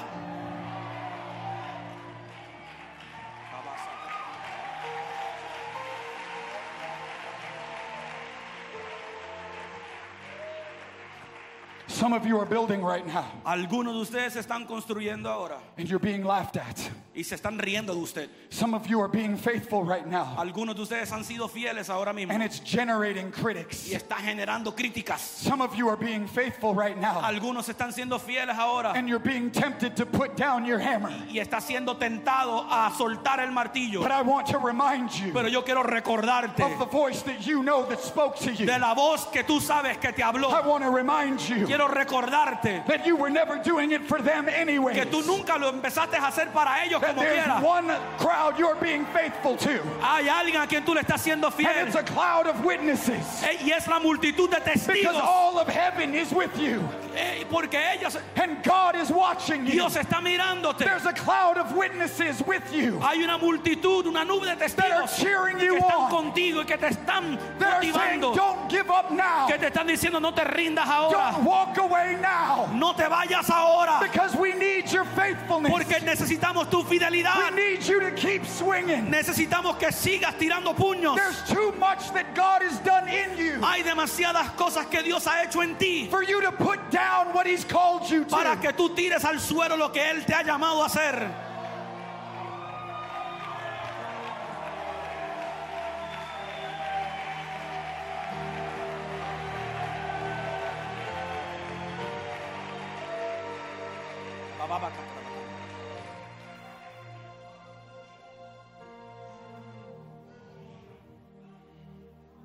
Some of you are building right now Algunos de ustedes están construyendo ahora and you're being laughed at. y se están riendo de usted. Some of you are being faithful right now Algunos de ustedes han sido fieles ahora mismo and it's generating y critics. está generando críticas. Some of you are being faithful right now Algunos están siendo fieles ahora and you're being tempted to put down your hammer. y está siendo tentado a soltar el martillo. But I want to remind you Pero yo quiero recordarte of the voice that you know that spoke to you. de la voz que tú sabes que te habló. I want to remind you Quiero recordarte that you were never doing it for them anyway. que tú nunca lo empezaste a hacer para ellos That como quieras. one crowd you're being faithful to, Hay alguien a quien tú le estás siendo and fiel it's a cloud of witnesses. Eh, y es la multitud de Because testigos all of heaven is with you, Eh, porque ellos and God is watching you. Dios está mirándote. There's a cloud of witnesses with you Hay una multitud, una nube de that are testigos cheering que you están on, contigo y que te están saying, motivando, Don't give up now, que te están diciendo no te rindas ahora, don't walk away now, no te vayas ahora, because we need your faithfulness. porque necesitamos tu We fidelidad. need you to keep swinging. Necesitamos que sigas tirando puños. There's too much that God has done in you Hay demasiadas cosas que Dios ha hecho en ti for you to put down what He's called you para to. que tú tires al suelo lo que Él te ha llamado a hacer.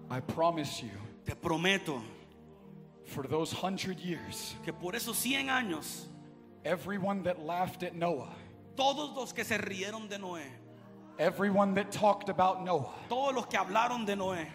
I promise you, Te prometo for those hundred years, que por esos 100 años, everyone that laughed at Noah, todos los que se rieron de Noé, everyone that talked about Noah, todos los que hablaron de Noé,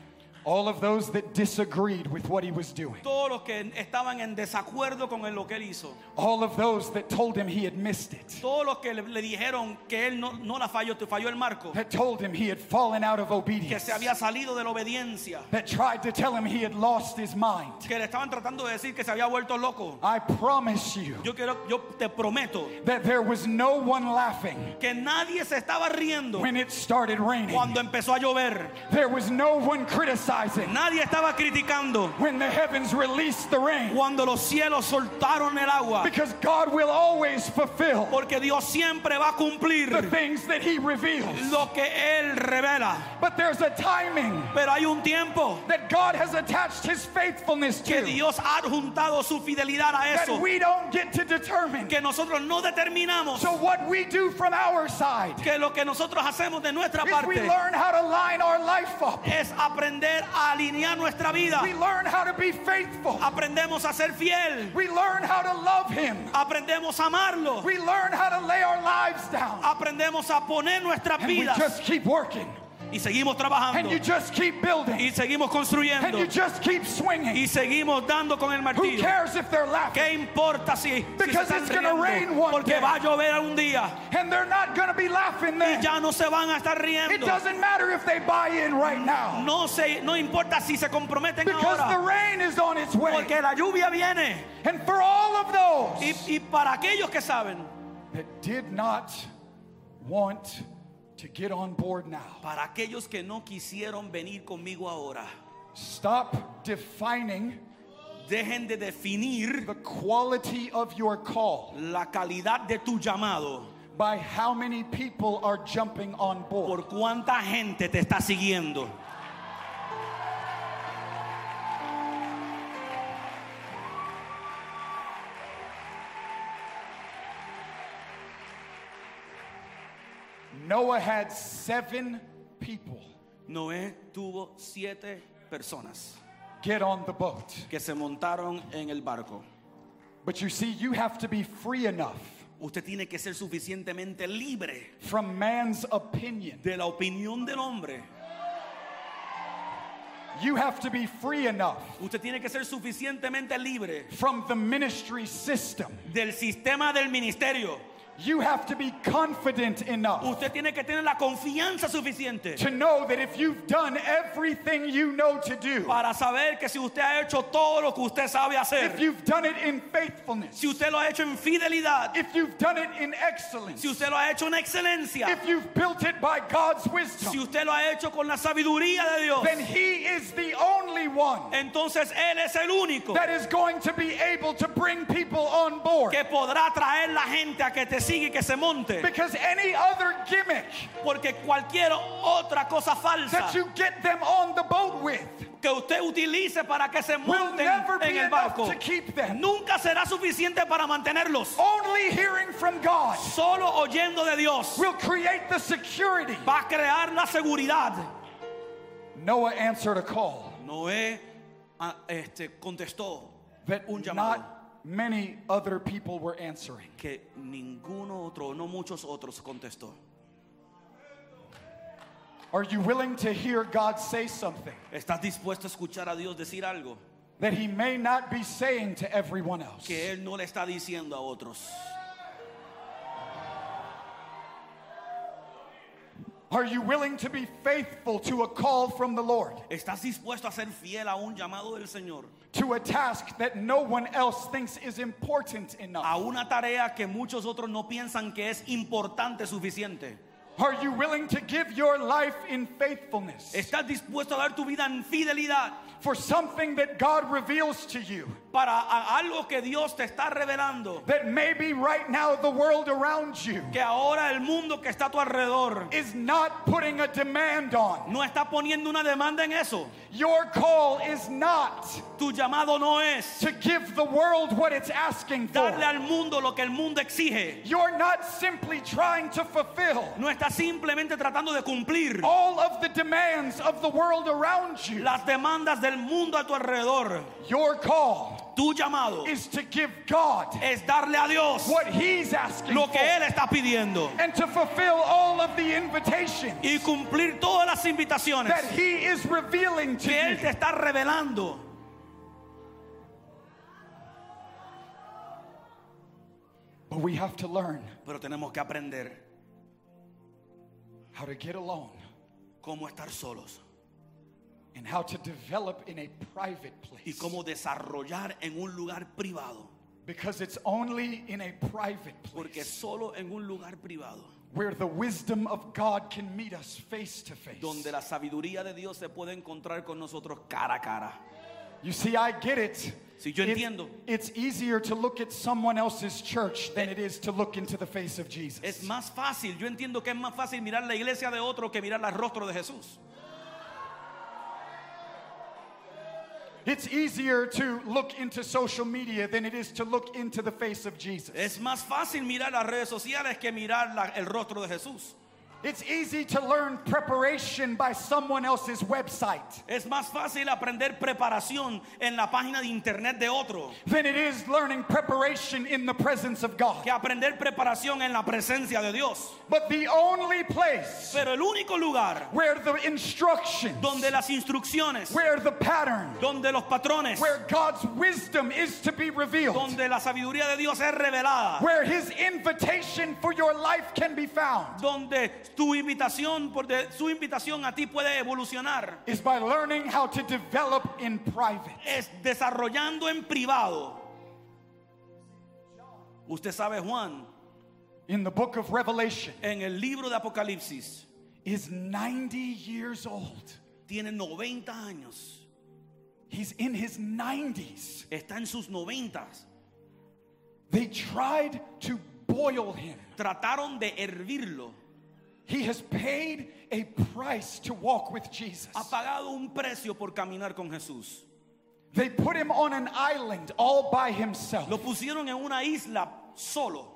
all of those that disagreed with what he was doing, todos los que estaban en desacuerdo con lo que él hizo, all of those that told him he had missed it, todos los que le, le dijeron que él no, no la falló, te falló el marco, that told him he had fallen out of que obedience, se había salido de la obediencia, that tried to tell him he had lost his mind. que le estaban tratando de decir que se había vuelto loco. I promise you Yo quiero, yo te prometo that there was no one laughing que nadie se estaba riendo when it started raining. cuando empezó a llover. There was no one criticizing Nadie estaba criticando when the heavens released the rain. cuando los cielos soltaron el agua. Because God will always fulfill Porque Dios siempre va a the cumplir things that He reveals. lo que Él revela. But there's a timing Pero hay un tiempo that God has attached His faithfulness que to Dios ha adjuntado su fidelidad a that eso. we don't get to determine. Que nosotros no determinamos. So, what we do from our side Que lo que nosotros hacemos de nuestra is we parte learn how to line our life up, es aprender a alinear nuestra vida. we learn how to be faithful, Aprendemos a ser fiel. we learn how to love Him, Aprendemos a amarlo. we learn how to lay our lives down, Aprendemos a poner nuestras and we vidas. just keep working, Y seguimos and trabajando. you just keep building, Y seguimos and construyendo. you just keep swinging. Y seguimos dando con el Who martillo. cares if they're laughing? ¿Qué importa si, si se Because están it's gonna riendo? rain one Porque day. va a llover un día And they're not going to be laughing y then. ya no se van a estar It riendo. doesn't matter if they buy in right now. No se, no importa si se comprometen Because the ahora, rain is on its way. porque la lluvia viene. And for all of those Y, y para aquellos que saben that did not want to get on board now. Para aquellos que no quisieron venir conmigo ahora, Stop defining dejen de definir the quality of your call la calidad de tu llamado by how many people are jumping on board. por cuánta gente te está siguiendo. Noah had seven people Noé tuvo siete personas get on the boat. que se montaron en el barco. But you see, you have to be free enough Usted tiene que ser suficientemente libre from man's opinion. de la opinión del hombre. You have to be free enough Usted tiene que ser suficientemente libre from the ministry system. del sistema del ministerio. You have to be confident enough Usted tiene que tener la confianza suficiente to know that if you've done everything you know to do, para saber que si usted ha hecho todo lo que usted sabe if you've done it in faithfulness, si usted lo ha hecho en fidelidad, if you've done it in excellence, si usted lo ha hecho en excelencia, if you've built it by God's si wisdom, usted lo ha hecho con la sabiduría de Dios, then He is the only one entonces Él es el único that is going to be able to bring people on board. que podrá traer la gente a que te siga y que se monte. Because any other gimmick Porque cualquier otra cosa falsa that you get them on the boat with que usted utilice para que se monten never be en el barco to keep them. nunca será suficiente para mantenerlos. Only hearing from God Solo oyendo de Dios will create the security. va a crear la seguridad. Noah answered a call Noé ah, este, contestó that un llamado many other people were answering. que ninguno otro, no muchos otros contestó. Are you willing to hear God say something ¿Estás dispuesto a escuchar a Dios decir algo that He may not be saying to everyone else? que Él no le está diciendo a otros? Are you willing to be faithful to a call from the Lord, ¿Estás dispuesto a ser fiel a un llamado del Señor? To a task that no one else thinks is important enough? A una tarea que muchos otros no piensan que es importante suficiente. Are you willing to give your life in faithfulness ¿Estás dispuesto a dar tu vida en fidelidad for something that God reveals to you para algo que Dios te está revelando? that maybe right now the world around you Que ahora el mundo que está a tu alrededor is not putting a demand on? no está poniendo una demanda en eso. Your call is not Tu llamado no es to give the world what it's asking darle for. al mundo lo que el mundo exige. You're not simply trying to fulfill No está simplemente tratando de cumplir all of the demands of the world around you. las demandas del mundo a tu alrededor. Your call Tu llamado is to give God es darle a Dios what He's asking lo que Él está pidiendo. and to fulfill all of the invitations y cumplir todas las invitaciones that He is revealing to que Él te está revelando. But we have to learn Pero tenemos que aprender how to get alone cómo estar solos and how to develop in a private place. y cómo desarrollar en un lugar privado. Because it's only in a private place. Porque solo en un lugar privado, where the wisdom of God can meet us face to face. donde la sabiduría de Dios se puede encontrar con nosotros cara a cara. You see, I get it. Si yo It's- entiendo. It's easier to look at someone else's church than eh, it is to look into the face of Jesus. Es más fácil, yo entiendo que es más fácil mirar la iglesia de otro que mirar el rostro de Jesús. It's easier to look into social media than it is to look into the face of Jesus. Es más fácil mirar las redes sociales que mirar la- el rostro de Jesús. It's easy to learn preparation by someone else's website Es más fácil aprender preparación en la página de internet de otro than it is learning preparation in the presence of God. que aprender preparación en la presencia de Dios. But the only place Pero el único lugar where the instructions, donde las instrucciones, where the pattern, donde los patrones, where God's wisdom is to be revealed, donde la sabiduría de Dios es revelada, where His invitation for your life can be found, donde tu invitación, por de- su invitación a ti puede evolucionar, is by learning how to develop in private. es desarrollando en privado. Usted sabe, Juan, in the book of Revelation en el libro de Apocalipsis is 90 years old. tiene 90 años. He's in his 90s. Está en sus 90. They tried to boil him. Trataron de hervirlo. He has paid a price to walk with Jesus. Ha pagado un precio por caminar con Jesús. They put him on an island all by himself. Lo pusieron en una isla solo.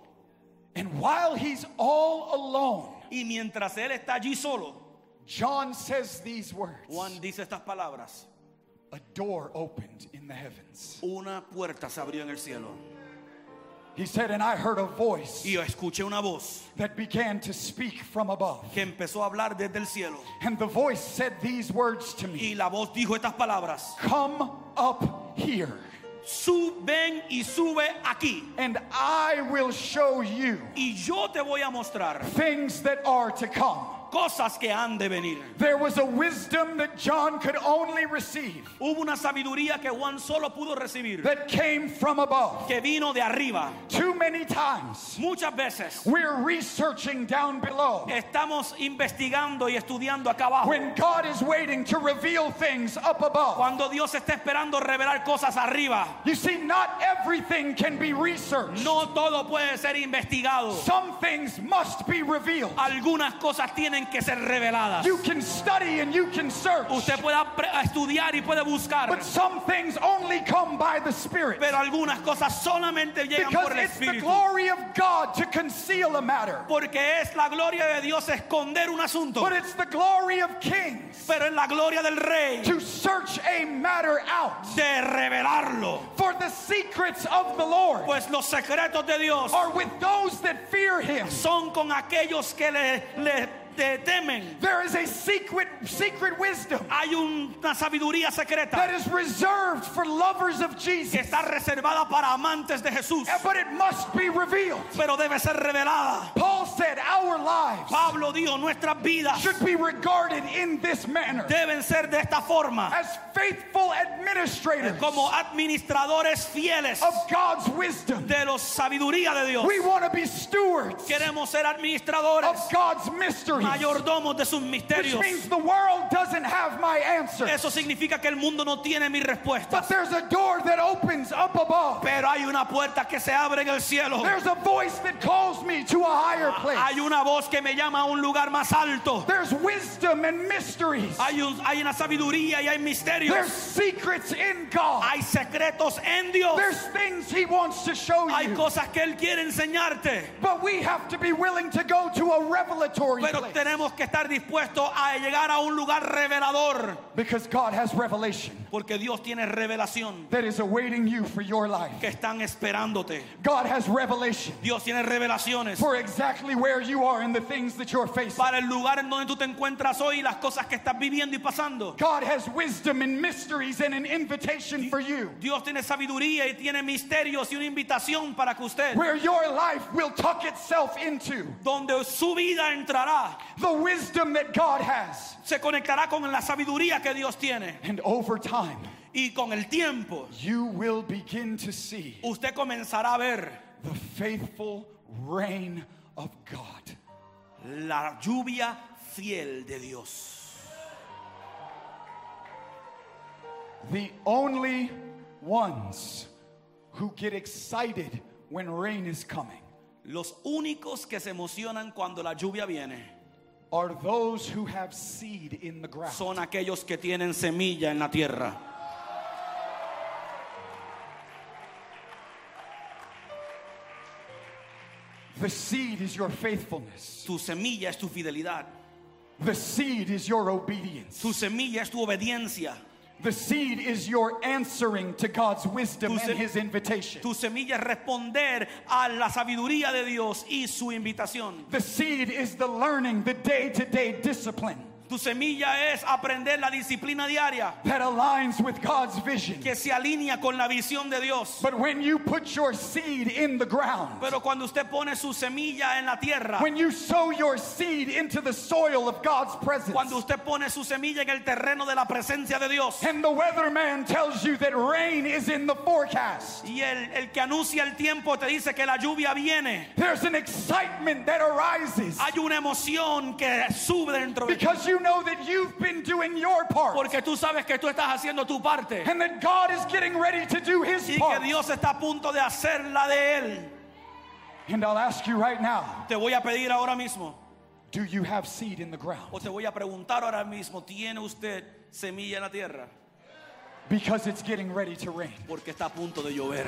And while he's all alone, Y mientras él está allí solo, John says these words Juan dice estas palabras. A door opened in the heavens. Una puerta se abrió en el cielo. He said, And I heard a voice Y escuché una voz that began to speak from above. que empezó a hablar desde el cielo. And the voice said these words to Y me la voz dijo estas palabras. Come up here, Suben y sube aquí. and I will show you Y yo te voy a mostrar things that are to come. Cosas que han de venir. There was a wisdom that John could only receive Hubo una sabiduría que Juan solo pudo recibir, that came from above. que vino de arriba. Too many times Muchas veces we're researching down below estamos investigando y estudiando acá abajo. when God is waiting to reveal things up above. Cuando Dios está esperando revelar cosas arriba, You see, not everything can be researched. no todo puede ser investigado. Some things must be revealed. Algunas cosas tienen que ser reveladas. You can study and you can search, Usted puede estudiar y puede buscar, but some things only come by the Spirit. pero algunas cosas solamente llegan Because por el it's the glory of God to conceal a matter, Porque es la gloria de Dios esconder un asunto, but it's the glory of kings pero es la gloria del Rey to search a matter out. de revelarlo. For the secrets of the Lord Pues los secretos de Dios are with those that fear Him. son con aquellos que le, le te temen. There is a secret, secret wisdom Hay una sabiduría secreta is reserved for lovers of que Jesus, está reservada para amantes de Jesús, but it must be revealed. pero debe ser revelada. Paul said, Our lives Pablo dijo, nuestras vidas should be regarded in this manner deben ser de esta forma, as faithful administrators como administradores fieles of God's wisdom. de la sabiduría de Dios. We want to be stewards Queremos ser administradores, of God's mysteries, mayordomos de sus which misterios. means the world doesn't have my answer. Eso significa que el mundo no tiene mi respuesta. But there's a door that opens up above. Pero hay una puerta que se abre en el cielo. There's a voice that calls me to a higher place. Hay una voz que me llama a un lugar más alto. There's wisdom and mysteries. Hay, un- hay una sabiduría y hay misterios. There's secrets in God. Hay secretos en Dios. There's things He wants to show Hay you. cosas que Él quiere enseñarte. But we have to be willing to go to a revelatory Pero place. Tenemos que estar dispuestos a llegar a un lugar revelador. Because God has revelation Porque Dios tiene revelación that is awaiting you for your life. que están esperándote. God has revelation Dios tiene revelaciones for exactly where you are and the things that you're facing. para el lugar en donde tú te encuentras hoy y las cosas que estás viviendo y pasando. God has wisdom and mysteries and an invitation for you Dios tiene sabiduría y tiene misterios y una invitación para que usted, where your life will tuck itself into donde su vida entrará, the wisdom that God has. se conectará con la sabiduría que Dios tiene. And over time, Y con el tiempo, you will begin to see usted comenzará a ver the faithful rain of God. la lluvia fiel de Dios. The only ones who get excited when rain is coming Los únicos que se emocionan cuando la lluvia viene are those who have seed in the ground. son aquellos que tienen semilla en la tierra. The seed is your faithfulness. Tu semilla es tu fidelidad. The seed is your obedience. Tu semilla es tu obediencia. The seed is your answering to God's wisdom Tu and His invitation. Tu semilla es responder a la sabiduría de Dios y su invitación. The seed is the learning, the day to day discipline Tu semilla es aprender la disciplina diaria that aligns with God's vision. que se alinea con la visión de Dios. But when you put your seed in the ground, Pero cuando usted pone su semilla en la tierra, when you sow your seed into the soil of God's presence, cuando usted pone su semilla en el terreno de la presencia de Dios and the weatherman tells you that rain is in the forecast, y el, el que anuncia el tiempo te dice que la lluvia viene, there's an excitement that arises hay una emoción que sube dentro de ti. because you know that you've been doing your part Porque tú sabes que tú estás haciendo tu parte and that God is getting ready to do his y que. Dios está a punto de hacer la de Él. And I'll ask you right now Te voy a pedir ahora mismo, do you have seed in the ground? o te voy a preguntar ahora mismo, ¿tiene usted semilla en la tierra? Because it's getting ready to rain. Porque está a punto de llover.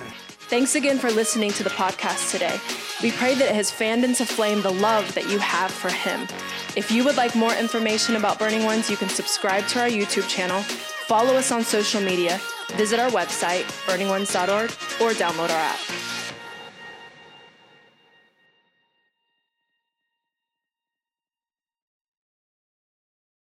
Thanks again for listening to the podcast today. We pray that it has fanned into flame the love that you have for Him. If you would like more information about Burning Ones, you can subscribe to our YouTube channel, follow us on social media, visit our website, burningones.org, or download our app.